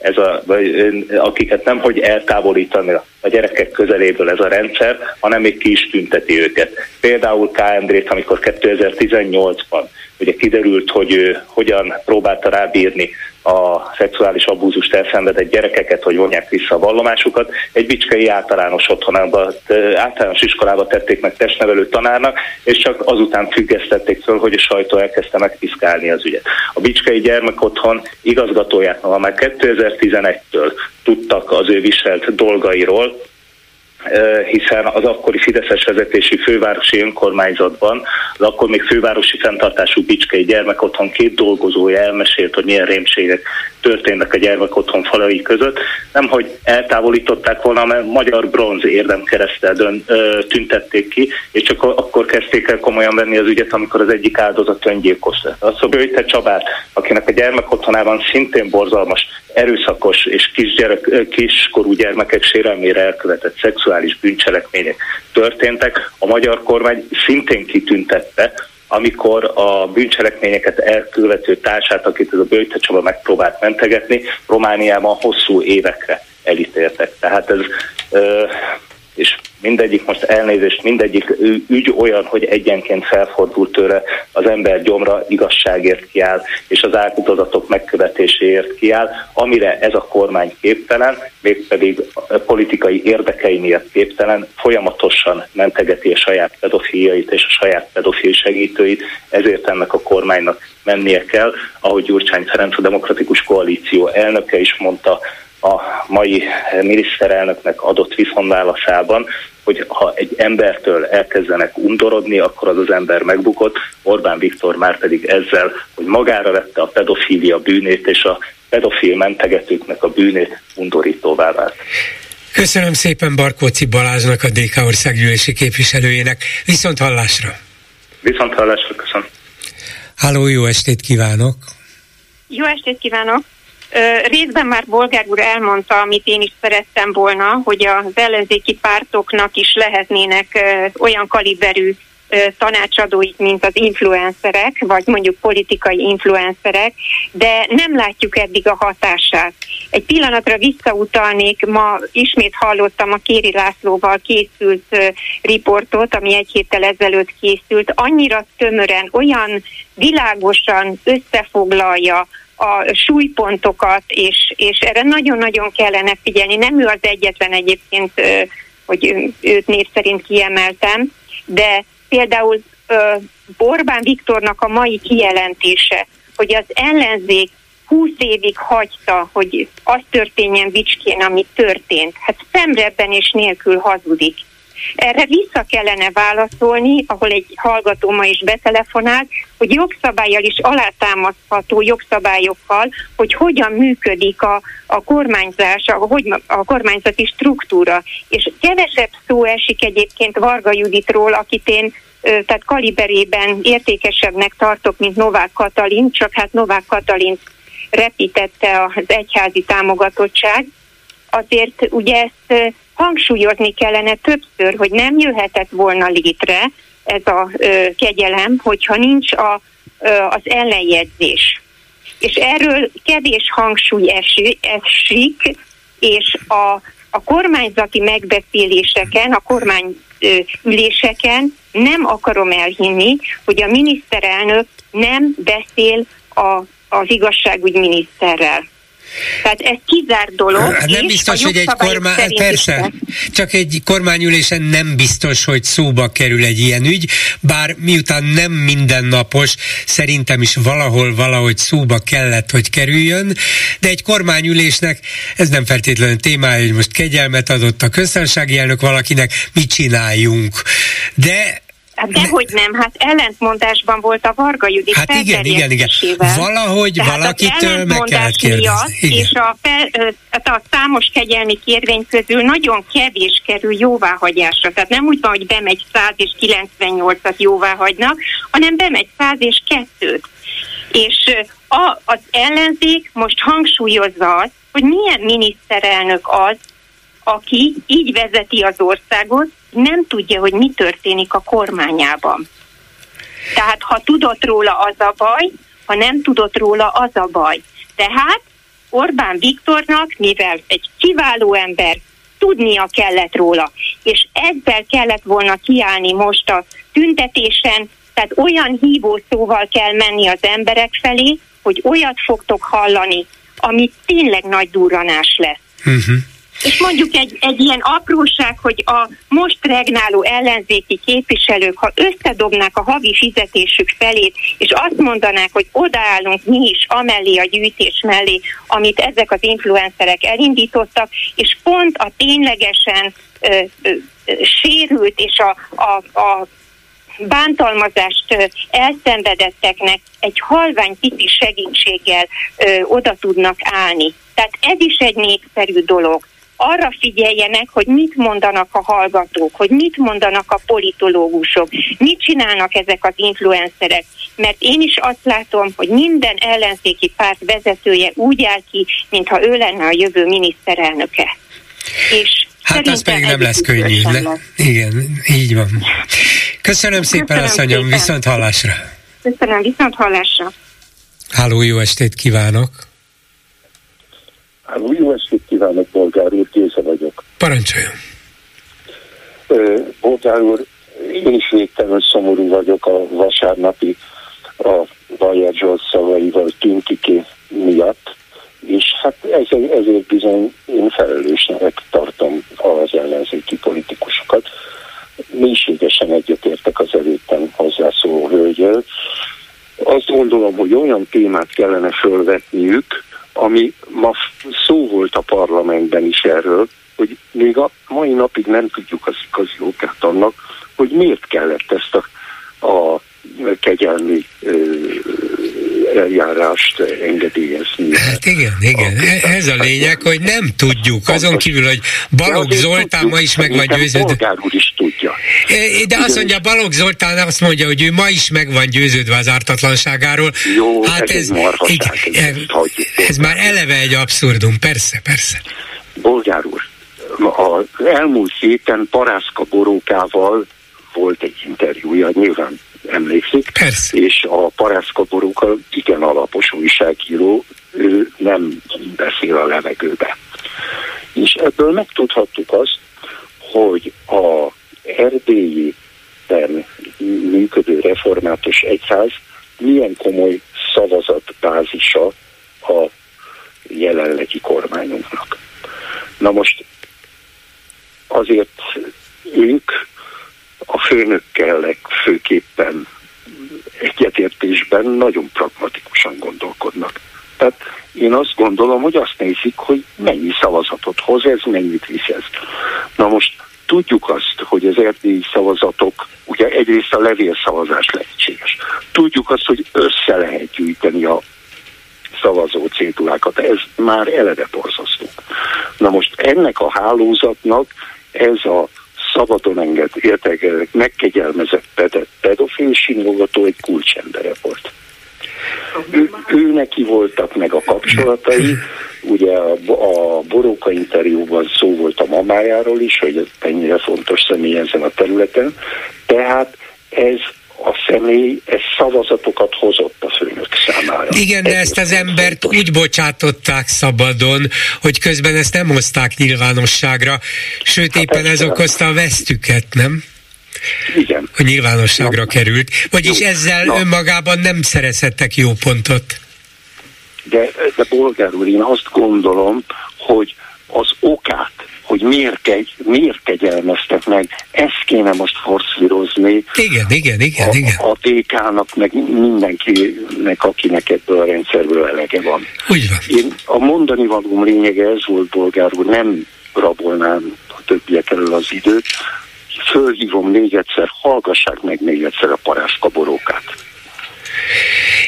ez a, vagy, akiket nem hogy eltávolítani a gyerekek közeléből ez a rendszer, hanem még ki is tünteti őket. Például K. Endrét, amikor 2018-ban ugye kiderült, hogy ő hogyan próbálta rábírni a szexuális abúzust elszenvedett gyerekeket, hogy vonják vissza a vallomásukat. Egy bicskei általános otthonába, általános iskolába tették meg testnevelő tanárnak, és csak azután függesztették föl, hogy a sajtó elkezdte megpiszkálni az ügyet. A bicskei gyermekotthon igazgatóját, ha már 2011-től tudtak az ő viselt dolgairól, hiszen az akkori Fideszes vezetésű fővárosi önkormányzatban, az akkor még fővárosi fenntartású Bicskei gyermekotthon két dolgozója elmesélt, hogy milyen rémségek történnek a gyermekotthon falai között. Nem, hogy eltávolították volna, mert magyar bronz érdemkeresztel dön, ö, tüntették ki, és csak akkor kezdték el komolyan venni az ügyet, amikor az egyik áldozat öngyilkos lett. hogy Bőjte Csabát, akinek a gyermekotthonában szintén borzalmas, erőszakos és kisgyerek, kiskorú gyermekek sérelmére elkövetett szexuális bűncselekmények történtek, a magyar kormány szintén kitüntette, amikor a bűncselekményeket elkövető társát, akit ez a Böjte Csaba megpróbált mentegetni, Romániában hosszú évekre elítéltek. Tehát ez, és mindegyik most elnézést, mindegyik ügy olyan, hogy egyenként felfordult tőle az ember gyomra igazságért kiáll, és az áldozatok megkövetéséért kiáll, amire ez a kormány képtelen, mégpedig politikai érdekei miatt képtelen, folyamatosan mentegeti a saját pedofiliait és a saját pedofil segítőit, ezért ennek a kormánynak mennie kell, ahogy Gyurcsány Ferenc a Demokratikus Koalíció elnöke is mondta, a mai miniszterelnöknek adott viszonválaszában, hogy ha egy embertől elkezdenek undorodni, akkor az az ember megbukott. Orbán Viktor már pedig ezzel, hogy magára vette a pedofília bűnét és a pedofil mentegetőknek a bűnét undorítóvá vált. Köszönöm szépen Barkóci Balázsnak, a DK országgyűlési képviselőjének. Viszont hallásra! Viszont hallásra, köszönöm. Háló, jó estét kívánok! Jó estét kívánok! Részben már Bolgár úr elmondta, amit én is szerettem volna, hogy az ellenzéki pártoknak is lehetnének olyan kaliberű tanácsadóik, mint az influencerek, vagy mondjuk politikai influencerek, de nem látjuk eddig a hatását. Egy pillanatra visszautalnék, ma ismét hallottam a Kéri Lászlóval készült riportot, ami egy héttel ezelőtt készült, annyira tömören, olyan világosan összefoglalja a súlypontokat, és, és erre nagyon-nagyon kellene figyelni. Nem ő az egyetlen egyébként, hogy őt név szerint kiemeltem, de például Orbán Viktornak a mai kijelentése, hogy az ellenzék 20 évig hagyta, hogy az történjen Bicskén, ami történt. Hát szemrebben és nélkül hazudik. Erre vissza kellene válaszolni, ahol egy hallgató ma is betelefonált, hogy jogszabályjal is alátámasztható jogszabályokkal, hogy hogyan működik a, a kormányzás, a, hogy, a kormányzati struktúra. És kevesebb szó esik egyébként Varga Juditról, akit én tehát kaliberében értékesebbnek tartok, mint Novák Katalin, csak hát Novák Katalin repítette az egyházi támogatottság. Azért ugye ezt hangsúlyozni kellene többször, hogy nem jöhetett volna létre ez a ö, kegyelem, hogyha nincs a, ö, az ellenjegyzés. És erről kevés hangsúly esi, esik, és a, a kormányzati megbeszéléseken, a kormányüléseken nem akarom elhinni, hogy a miniszterelnök nem beszél a, az igazságügyminiszterrel. Tehát ez kizárt dolog. Hát nem biztos, hogy egy kormány, persze, csak egy kormányülésen nem biztos, hogy szóba kerül egy ilyen ügy, bár miután nem mindennapos, szerintem is valahol valahogy szóba kellett, hogy kerüljön, de egy kormányülésnek ez nem feltétlenül témája, hogy most kegyelmet adott a köztársasági elnök valakinek, mit csináljunk. De Hát dehogy nem, hát ellentmondásban volt a Varga Judit Hát igen, igen, igen. Valahogy Tehát valakitől meg kellett kérdezni. És a, fel, hát a számos kegyelmi kérvény közül nagyon kevés kerül jóváhagyásra. Tehát nem úgy van, hogy bemegy 100 és 98-at jóvá hagynak, hanem bemegy 100 és 2 És a, az ellenzék most hangsúlyozza azt, hogy milyen miniszterelnök az, aki így vezeti az országot, nem tudja, hogy mi történik a kormányában. Tehát ha tudott róla, az a baj, ha nem tudott róla, az a baj. Tehát Orbán Viktornak, mivel egy kiváló ember, tudnia kellett róla, és ezzel kellett volna kiállni most a tüntetésen, Tehát olyan hívó szóval kell menni az emberek felé, hogy olyat fogtok hallani, ami tényleg nagy durranás lesz. Uh-huh. És mondjuk egy, egy ilyen apróság, hogy a most regnáló ellenzéki képviselők, ha összedobnák a havi fizetésük felét, és azt mondanák, hogy odaállunk mi is amellé a gyűjtés mellé, amit ezek az influencerek elindítottak, és pont a ténylegesen ö, ö, sérült és a, a, a bántalmazást elszenvedetteknek egy halvány pici segítséggel ö, oda tudnak állni. Tehát ez is egy népszerű dolog arra figyeljenek, hogy mit mondanak a hallgatók, hogy mit mondanak a politológusok, mit csinálnak ezek az influencerek. Mert én is azt látom, hogy minden ellenzéki párt vezetője úgy áll ki, mintha ő lenne a jövő miniszterelnöke. És Hát az pedig nem lesz könnyű. Le? Igen, így van. Köszönöm szépen, asszonyom, viszont hallásra. Köszönöm, viszont hallásra. Háló, jó estét kívánok! Háló, jó estét kívánok, Bolgár úr, Géza vagyok. Parancsoljon! Bolgár úr, én is végtelenül szomorú vagyok a vasárnapi a Bajer Zsolt szavaival tüntiké miatt, és hát ezért, ezért bizony én felelősnek tartom az ellenzéki politikusokat. Mélységesen egyetértek az előttem hozzászóló hölgyel. Azt gondolom, hogy olyan témát kellene fölvetniük, ami ma szó volt a parlamentben is erről, hogy még a mai napig nem tudjuk az igazi okát annak, hogy miért kellett ezt a, a kegyelmi eljárást engedélyezni. Hát igen, igen. A, Ez a lényeg, hogy nem tudjuk. Azon kívül, hogy Balogh Zoltán ma is meg van győződve. úr is tudja. De azt mondja, Balogh Zoltán azt mondja, hogy ő ma is meg van győződve az ártatlanságáról. Jó, hát ez, ez, marhaság, ez, ez már eleve egy abszurdum, persze, persze. Bolgár úr, az elmúlt héten Parászka Borókával volt egy interjúja, nyilván emlékszik, Persze. és a Parászka Boróka igen alapos újságíró, ő nem beszél a levegőbe. És ebből megtudhattuk azt, hogy a erdélyi működő református egyház milyen komoly szavazatbázisa a jelenlegi kormányunknak. Na most azért ők a főnökkel legfőképpen egyetértésben nagyon pragmatikusan gondolkodnak. Tehát én azt gondolom, hogy azt nézik, hogy mennyi szavazatot hoz ez, mennyit visz ez. Na most tudjuk azt, hogy az erdélyi szavazatok, ugye egyrészt a levélszavazás lehetséges. Tudjuk azt, hogy össze lehet gyűjteni a szavazó cédulákat. Ez már eleve borzasztó. Na most ennek a hálózatnak ez a szabadon enged, értek, megkegyelmezett pedofil simogató egy kulcsembere volt. Ő, ő neki voltak meg a kapcsolatai, ugye a, a Boróka interjúban szó volt a mamájáról is, hogy ennyire fontos személy ezen a területen, tehát ez a személy ez szavazatokat hozott a főnök számára. Igen, de ezt az embert fontos. úgy bocsátották szabadon, hogy közben ezt nem hozták nyilvánosságra, sőt hát éppen ez okozta a vesztüket, nem? Igen. Hogy nyilvánosságra na, került. Vagyis jó, ezzel na. önmagában nem szerezhettek jó pontot. De, de bolgár úr, én azt gondolom, hogy az okát hogy miért, kegy, miért kegyelmeztek meg, ezt kéne most forszírozni. Igen, igen, igen, a, igen. A DK-nak, meg mindenkinek, akinek ebből a rendszerből elege van. Úgy van. Én a mondani valóm lényege ez volt, bolgár úr, nem rabolnám a többiek elől az időt, fölhívom még egyszer, hallgassák meg még egyszer a parászkaborókát.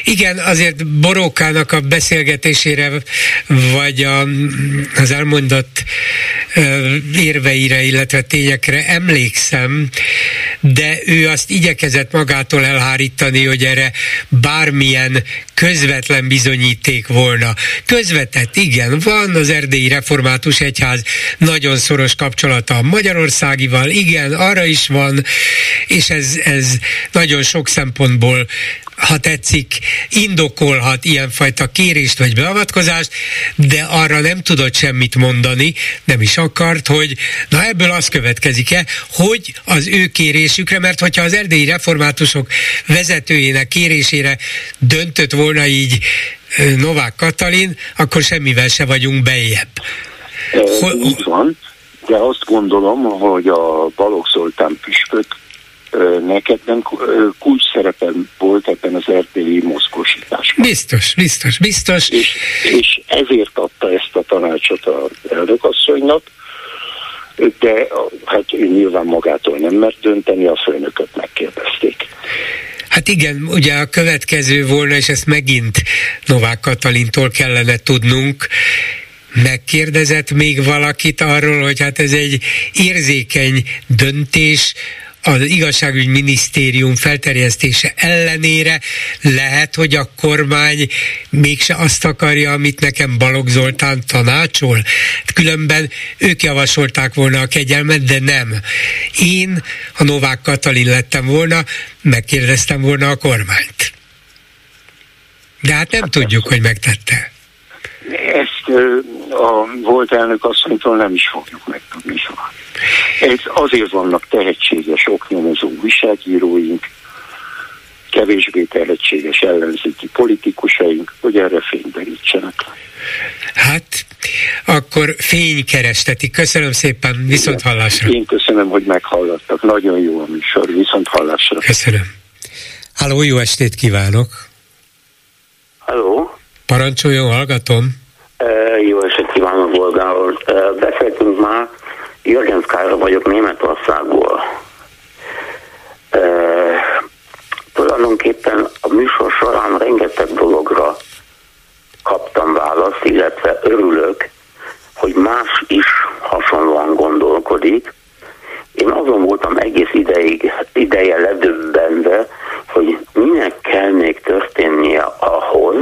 Igen, azért Borókának a beszélgetésére, vagy a, az elmondott érveire, illetve tényekre emlékszem, de ő azt igyekezett magától elhárítani, hogy erre bármilyen közvetlen bizonyíték volna. Közvetett, igen, van az erdélyi református egyház nagyon szoros kapcsolata a magyarországival, igen, arra is van, és ez, ez nagyon sok szempontból ha tetszik, indokolhat ilyenfajta kérést vagy beavatkozást, de arra nem tudott semmit mondani, nem is akart, hogy na ebből az következik-e, hogy az ő kérésükre, mert hogyha az erdélyi reformátusok vezetőjének kérésére döntött volna így Novák Katalin, akkor semmivel se vagyunk bejebb. Így van, de azt gondolom, hogy a Balogh Zoltán püspök neked nem kulcs szerepen volt ebben az erdélyi mozgósításban. Biztos, biztos, biztos. És, és ezért adta ezt a tanácsot az elnökasszonynak, de hát ő nyilván magától nem mert dönteni, a főnököt megkérdezték. Hát igen, ugye a következő volna, és ezt megint Novák Katalintól kellene tudnunk, megkérdezett még valakit arról, hogy hát ez egy érzékeny döntés, az igazságügy minisztérium felterjesztése ellenére lehet, hogy a kormány mégse azt akarja, amit nekem Balogh Zoltán tanácsol. Különben ők javasolták volna a kegyelmet, de nem. Én, ha Novák Katalin lettem volna, megkérdeztem volna a kormányt. De hát nem hát tudjuk, hogy megtette. Ezt a volt elnök asszonytól nem is fogjuk megtudni soha. Ez azért vannak tehetséges oknyomozó újságíróink, kevésbé tehetséges ellenzéki politikusaink, hogy erre fényderítsenek. Hát, akkor fénykerestetik. Köszönöm szépen, viszont hallásra. Én köszönöm, hogy meghallgattak. Nagyon jó a műsor, viszont hallásra. Köszönöm. Háló, jó estét kívánok! Halló! Parancsoljon, hallgatom! Jó estét kívánok, Bolgár uh, Beszéltünk már Jörgens Kára vagyok Németországból. Tulajdonképpen a műsor során rengeteg dologra kaptam választ, illetve örülök, hogy más is hasonlóan gondolkodik. Én azon voltam egész ideig, ideje ledöbbenve, hogy minek kell még történnie ahhoz,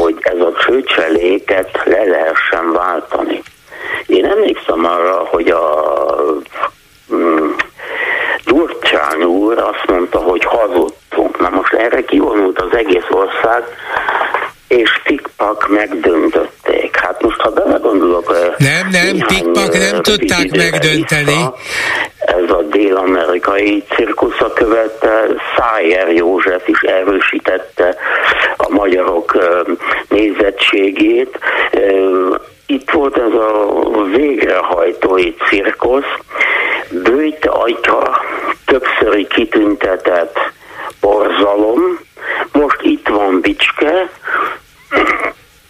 hogy ez a csőcseléket le lehessen váltani. Én emlékszem arra, hogy a mm, Gyurcsány úr azt mondta, hogy hazudtunk. Na most erre kivonult az egész ország, és tikpak megdöntötték. Hát most, ha belegondolok... Nem, nem, tikpak nem tudták megdönteni. Vissza, ez a dél-amerikai cirkusza követte, Szájer József is erősítette a magyarok nézettségét itt volt ez a végrehajtói cirkusz, bőjt atya többszöri kitüntetett borzalom, most itt van Bicske,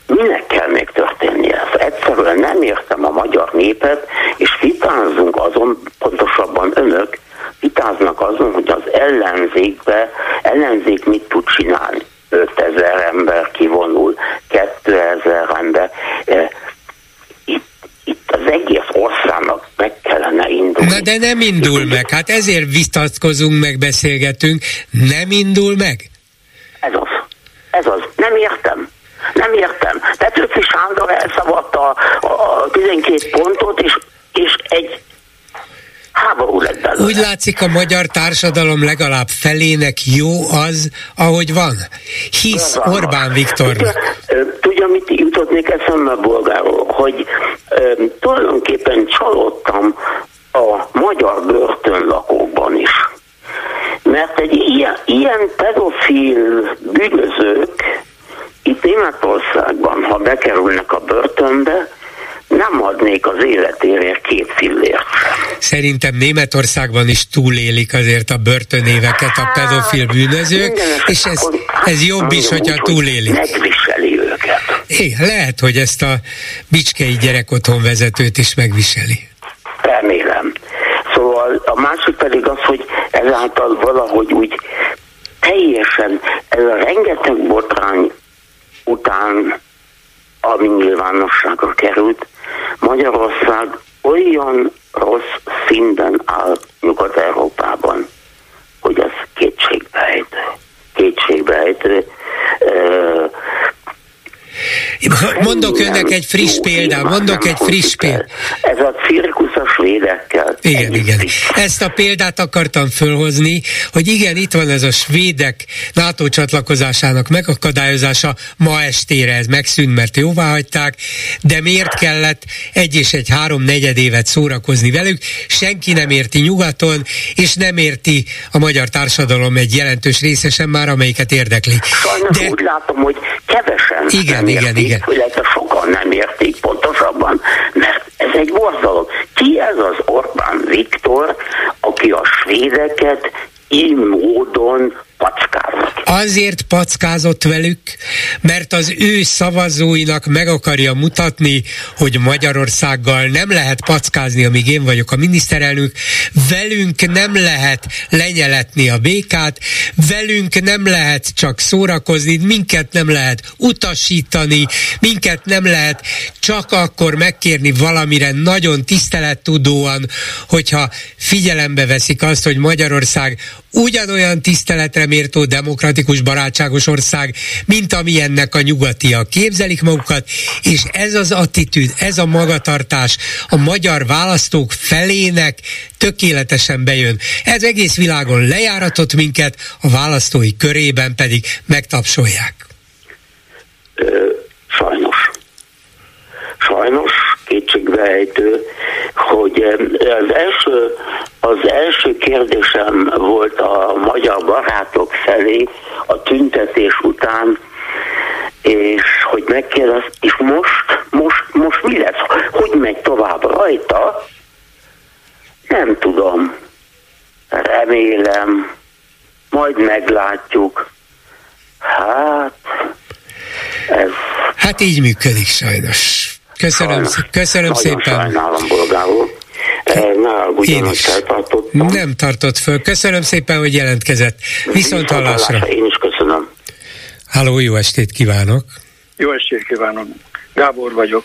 minek kell még történni ez? Egyszerűen nem értem a magyar népet, és vitázunk azon, pontosabban önök, vitáznak azon, hogy az ellenzékbe, ellenzék mit tud csinálni. 5000 ember kivonul, 2000 ember az egész országnak meg kellene indulni. Na de nem indul meg, hát ezért vitatkozunk, meg beszélgetünk, nem indul meg? Ez az, nem értem. Nem értem. Petőfi Sándor elszavatta a, a 12 pontot, és, és egy háború lett belőle. Úgy látszik, a magyar társadalom legalább felének jó az, ahogy van. Hisz van, Orbán Viktornak. Tudja, tudja, mit jutott még eszembe, bolgáról? Hogy e, tulajdonképpen csalódtam a magyar börtönlakókban is. Mert egy ilyen, ilyen pedofil bűnözők itt Németországban, ha bekerülnek a börtönbe, nem adnék az életéért két fillért. Szerintem Németországban is túlélik azért a börtönéveket a pedofil hát, bűnözők, és ez, ez jobb is, hogyha túlélik. Megviseli őket. É, lehet, hogy ezt a Bicskei gyerekotthon vezetőt is megviseli. Remélem. Szóval a másik pedig az, hogy ezáltal valahogy úgy teljesen ez a rengeteg botrány után ami nyilvánosságra került, Magyarország olyan rossz szinten áll Nyugat-Európában, hogy ez kétségbejtő. Kétségbejtő. Mondok önnek egy friss példát, mondok egy friss példát. Ez a cirkusz a svédekkel. Igen, igen. Ezt a példát akartam fölhozni, hogy igen, itt van ez a svédek NATO csatlakozásának megakadályozása, ma estére ez megszűnt, mert jóvá hagyták, de miért kellett egy és egy három negyed évet szórakozni velük? Senki nem érti nyugaton, és nem érti a magyar társadalom egy jelentős része sem már, amelyiket érdekli. Sajnos de... úgy látom, hogy kevesen igen, nem igen, értik, igen. illetve sokan nem értik pontosabban, mert ez egy borzalom. Ki ez az Orbán Viktor, aki a svédeket így módon Azért packázott velük, mert az ő szavazóinak meg akarja mutatni, hogy Magyarországgal nem lehet packázni, amíg én vagyok a miniszterelnök, velünk nem lehet lenyeletni a békát, velünk nem lehet csak szórakozni, minket nem lehet utasítani, minket nem lehet csak akkor megkérni valamire nagyon tisztelettudóan, hogyha figyelembe veszik azt, hogy Magyarország ugyanolyan tiszteletre méltó demokratikus barátságos ország, mint amilyennek a nyugatiak képzelik magukat, és ez az attitűd, ez a magatartás a magyar választók felének tökéletesen bejön. Ez egész világon lejáratott minket, a választói körében pedig megtapsolják. Sajnos. Sajnos kétségbejtő, hogy az első, az első kérdésem volt a magyar barátok felé a tüntetés után, és hogy megkérdez, és most, most, most mi lesz? Hogy megy tovább rajta? Nem tudom. Remélem, majd meglátjuk. Hát, ez... Hát így működik sajnos. Köszönöm, köszönöm szépen. Sajnálom, bolgáról. Ne Én is. Nem tartott föl. Köszönöm szépen, hogy jelentkezett. Viszont hallásra. Én is köszönöm. Háló, jó estét kívánok. Jó estét kívánok. Gábor vagyok.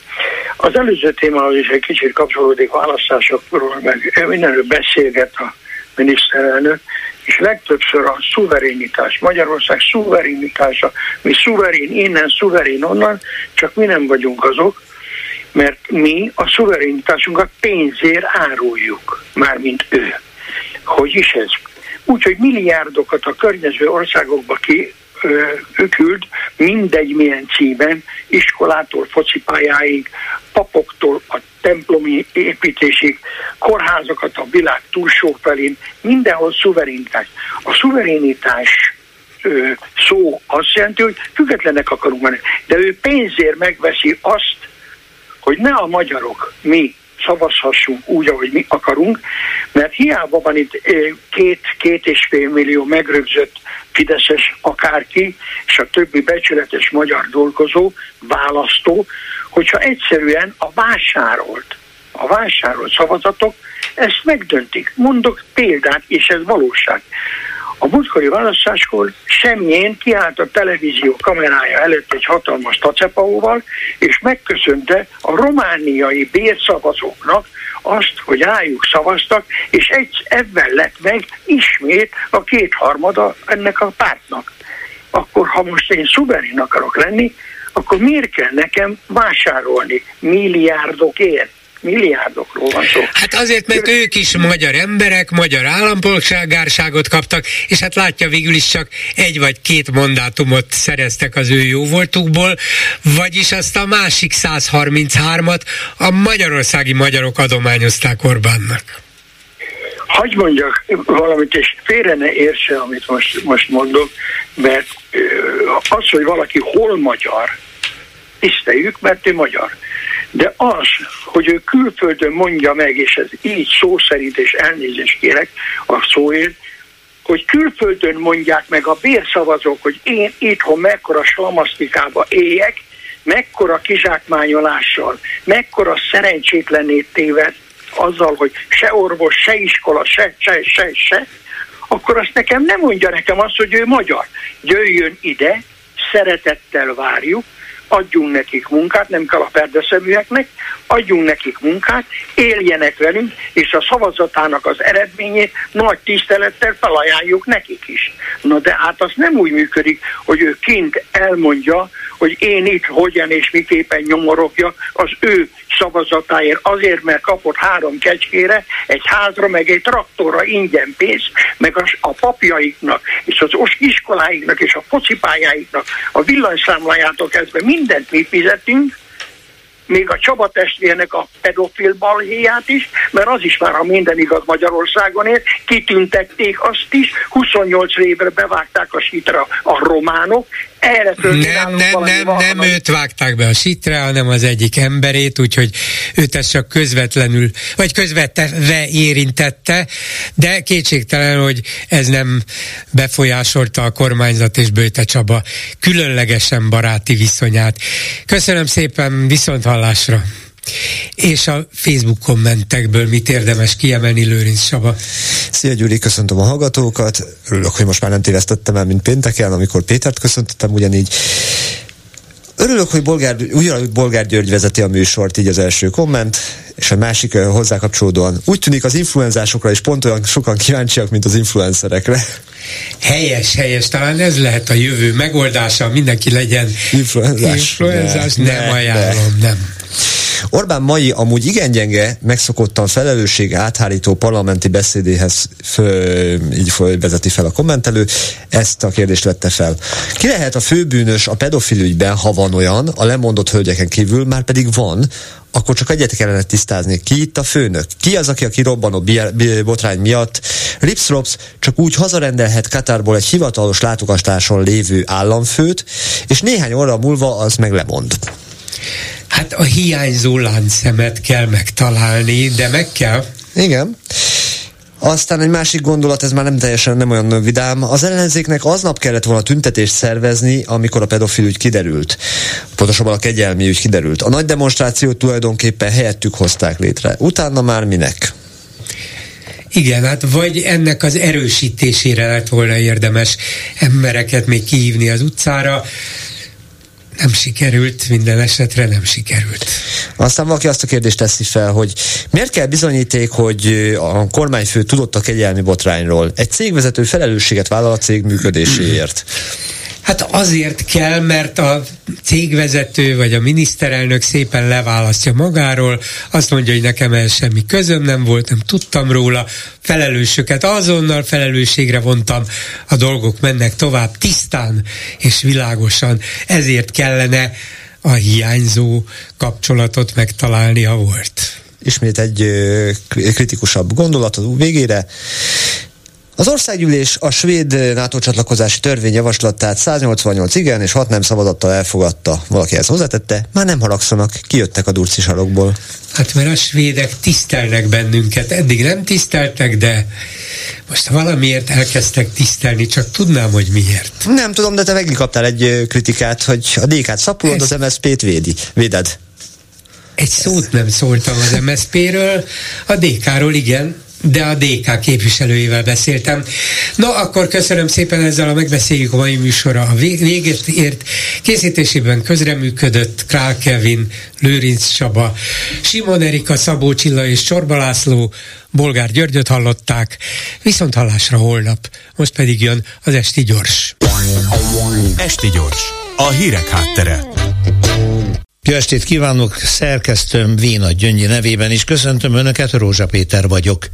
Az előző témához is egy kicsit kapcsolódik választásokról, meg mindenről beszélget a miniszterelnök, és legtöbbször a szuverénitás, Magyarország szuverenitása, mi szuverén innen, szuverén onnan, csak mi nem vagyunk azok, mert mi a szuverenitásunkat pénzért áruljuk, mármint ő. Hogy is ez? Úgyhogy milliárdokat a környező országokba ki ő küld, mindegy milyen címen, iskolától focipályáig, papoktól a templomi építésig, kórházakat a világ túlsó felén, mindenhol szuverenitás. A szuverenitás szó azt jelenti, hogy függetlenek akarunk menni, de ő pénzért megveszi azt, hogy ne a magyarok, mi szavazhassunk úgy, ahogy mi akarunk, mert hiába van itt két, két és fél millió megrögzött fideszes akárki, és a többi becsületes magyar dolgozó, választó, hogyha egyszerűen a vásárolt, a vásárolt szavazatok ezt megdöntik. Mondok példát, és ez valóság. A múltkori választáskor semmilyen kiállt a televízió kamerája előtt egy hatalmas tacepaóval, és megköszönte a romániai bérszavazóknak azt, hogy rájuk szavaztak, és egy, ebben lett meg ismét a kétharmada ennek a pártnak. Akkor, ha most én szuverén akarok lenni, akkor miért kell nekem vásárolni milliárdokért? Milliárdokról van szó. Hát azért, mert ők is magyar emberek, magyar állampolgárságot kaptak, és hát látja végül is csak egy vagy két mandátumot szereztek az ő jóvoltukból, vagyis azt a másik 133-at a magyarországi magyarok adományozták Orbánnak. Hagy mondjak valamit, és félre ne értse, amit most, most mondok, mert az, hogy valaki hol magyar, tiszteljük, mert ő magyar. De az, hogy ő külföldön mondja meg, és ez így szó szerint, és elnézést kérek a szóért, hogy külföldön mondják meg a bérszavazók, hogy én itthon mekkora slamasztikába éljek, mekkora kizsákmányolással, mekkora szerencsétlenét téved azzal, hogy se orvos, se iskola, se, se, se, se, akkor azt nekem nem mondja nekem azt, hogy ő magyar. Jöjjön ide, szeretettel várjuk, adjunk nekik munkát, nem kell a perdeszeműeknek, adjunk nekik munkát, éljenek velünk, és a szavazatának az eredményét nagy tisztelettel felajánljuk nekik is. Na de hát az nem úgy működik, hogy ő kint elmondja, hogy én itt hogyan és miképpen nyomorogja az ő szavazatáért, azért, mert kapott három kecskére, egy házra, meg egy traktorra ingyen pénzt, meg a, a papjaiknak, és az iskoláiknak, és a focipályáiknak, a villanyszámlájától kezdve mindent mi fizetünk, még a Csaba testvérnek a pedofil balhéját is, mert az is már a minden igaz Magyarországon ér, kitüntették azt is, 28 évre bevágták a sítra a románok, erre nem, nem, nem, nem őt vágták be a sitre, hanem az egyik emberét, úgyhogy őt ez csak közvetlenül, vagy közvetve érintette, de kétségtelen, hogy ez nem befolyásolta a kormányzat és Bőte Csaba különlegesen baráti viszonyát. Köszönöm szépen, viszont hallásra! És a Facebook kommentekből mit érdemes kiemelni Lőrinc Saba? Szia Gyuri, köszöntöm a hallgatókat. Örülök, hogy most már nem tévesztettem el, mint pénteken, amikor Pétert köszöntöttem ugyanígy. Örülök, hogy Bolgár, ugyanúgy Bolgár György vezeti a műsort, így az első komment, és a másik hozzá kapcsolódóan. Úgy tűnik az influenzásokra is pont olyan sokan kíváncsiak, mint az influencerekre. Helyes, helyes, talán ez lehet a jövő megoldása, mindenki legyen influenzás. Influenzás, ne, nem ne, ajánlom, ne. nem. Orbán mai amúgy igen gyenge, megszokottan felelősség áthárító parlamenti beszédéhez fő, így vezeti fel a kommentelő, ezt a kérdést vette fel. Ki lehet a főbűnös a pedofil ügyben, ha van olyan, a lemondott hölgyeken kívül, már pedig van, akkor csak egyet kellene tisztázni. Ki itt a főnök? Ki az, aki a kirobbanó botrány miatt Ripsrops csak úgy hazarendelhet Katárból egy hivatalos látogatáson lévő államfőt, és néhány óra múlva az meg lemond. Hát a hiányzó láncszemet kell megtalálni, de meg kell. Igen. Aztán egy másik gondolat, ez már nem teljesen nem olyan vidám. Az ellenzéknek aznap kellett volna tüntetést szervezni, amikor a pedofil ügy kiderült. Pontosabban a kegyelmi ügy kiderült. A nagy demonstrációt tulajdonképpen helyettük hozták létre. Utána már minek? Igen, hát vagy ennek az erősítésére lett volna érdemes embereket még kihívni az utcára, nem sikerült, minden esetre nem sikerült. Aztán valaki azt a kérdést teszi fel, hogy miért kell bizonyíték, hogy a kormányfő tudott a kegyelmi botrányról? Egy cégvezető felelősséget vállal a cég működéséért. Hát azért kell, mert a cégvezető vagy a miniszterelnök szépen leválasztja magáról, azt mondja, hogy nekem el semmi közöm nem volt, nem tudtam róla, felelősöket azonnal felelősségre vontam, a dolgok mennek tovább tisztán és világosan, ezért kellene a hiányzó kapcsolatot megtalálni, ha volt. Ismét egy kritikusabb gondolat az végére. Az országgyűlés a svéd NATO csatlakozási törvény javaslatát 188 igen és 6 nem szavazattal elfogadta. Valaki ezt hozzátette, már nem haragszanak, kijöttek a durci sarokból. Hát mert a svédek tisztelnek bennünket, eddig nem tiszteltek, de most valamiért elkezdtek tisztelni, csak tudnám, hogy miért. Nem tudom, de te megkaptál egy kritikát, hogy a DK-t szapulod, Ez... az MSZP-t védi, véded. Egy szót nem szóltam az MSZP-ről, a DK-ról igen, de a DK képviselőjével beszéltem. Na, akkor köszönöm szépen ezzel a megbeszéljük a mai műsora a véget ért. Készítésében közreműködött Král Kevin, Lőrinc Csaba, Simon Erika, Szabó Csilla és Csorba László, Bolgár Györgyöt hallották, viszont hallásra holnap. Most pedig jön az Esti Gyors. Esti Gyors, a hírek háttere. Jó estét kívánok, szerkesztőm Véna Gyöngyi nevében is köszöntöm Önöket, Rózsa Péter vagyok.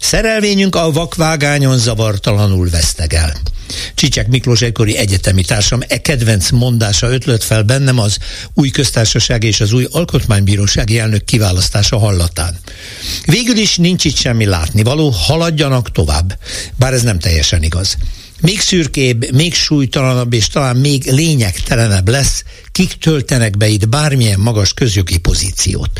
Szerelvényünk a vakvágányon zavartalanul vesztegel. Csicsek Miklós egykori egyetemi társam e kedvenc mondása ötlött fel bennem az új köztársaság és az új alkotmánybírósági elnök kiválasztása hallatán. Végül is nincs itt semmi látnivaló, haladjanak tovább. Bár ez nem teljesen igaz még szürkébb, még súlytalanabb és talán még lényegtelenebb lesz, kik töltenek be itt bármilyen magas közjogi pozíciót.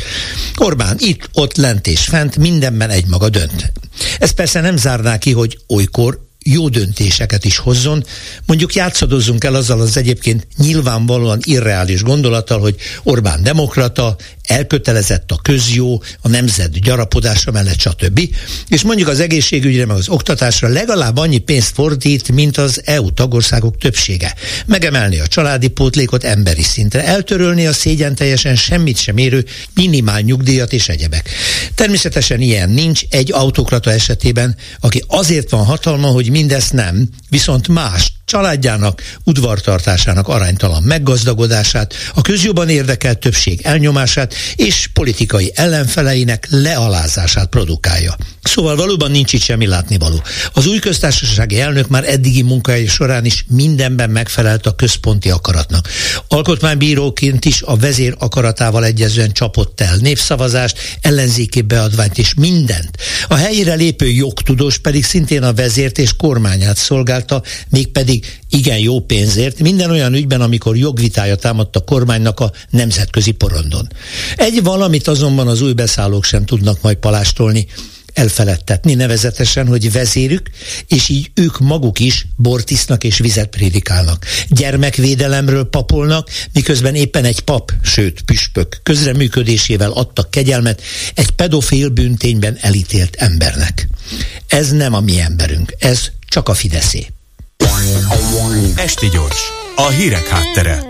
Orbán itt, ott, lent és fent mindenben egymaga dönt. Ez persze nem zárná ki, hogy olykor jó döntéseket is hozzon. Mondjuk játszadozzunk el azzal az egyébként nyilvánvalóan irreális gondolattal, hogy Orbán demokrata, elkötelezett a közjó, a nemzet gyarapodása mellett, stb. És mondjuk az egészségügyre, meg az oktatásra legalább annyi pénzt fordít, mint az EU tagországok többsége. Megemelni a családi pótlékot emberi szintre, eltörölni a szégyen teljesen semmit sem érő minimál nyugdíjat és egyebek. Természetesen ilyen nincs egy autokrata esetében, aki azért van hatalma, hogy mindezt nem, viszont más családjának, udvartartásának aránytalan meggazdagodását, a közjobban érdekelt többség elnyomását és politikai ellenfeleinek lealázását produkálja. Szóval valóban nincs itt semmi látnivaló. Az új köztársasági elnök már eddigi munkai során is mindenben megfelelt a központi akaratnak. Alkotmánybíróként is a vezér akaratával egyezően csapott el népszavazást, ellenzéki beadványt és mindent. A helyére lépő jogtudós pedig szintén a vezért és kormányát szolgálta, mégpedig igen jó pénzért, minden olyan ügyben, amikor jogvitája támadt a kormánynak a nemzetközi porondon. Egy valamit azonban az új beszállók sem tudnak majd palástolni, elfeledtetni, nevezetesen, hogy vezérük, és így ők maguk is bortisznak és vizet prédikálnak. Gyermekvédelemről papolnak, miközben éppen egy pap, sőt püspök közreműködésével adtak kegyelmet egy pedofil bűntényben elítélt embernek. Ez nem a mi emberünk, ez csak a Fideszé. Esti gyors, a hírek háttere.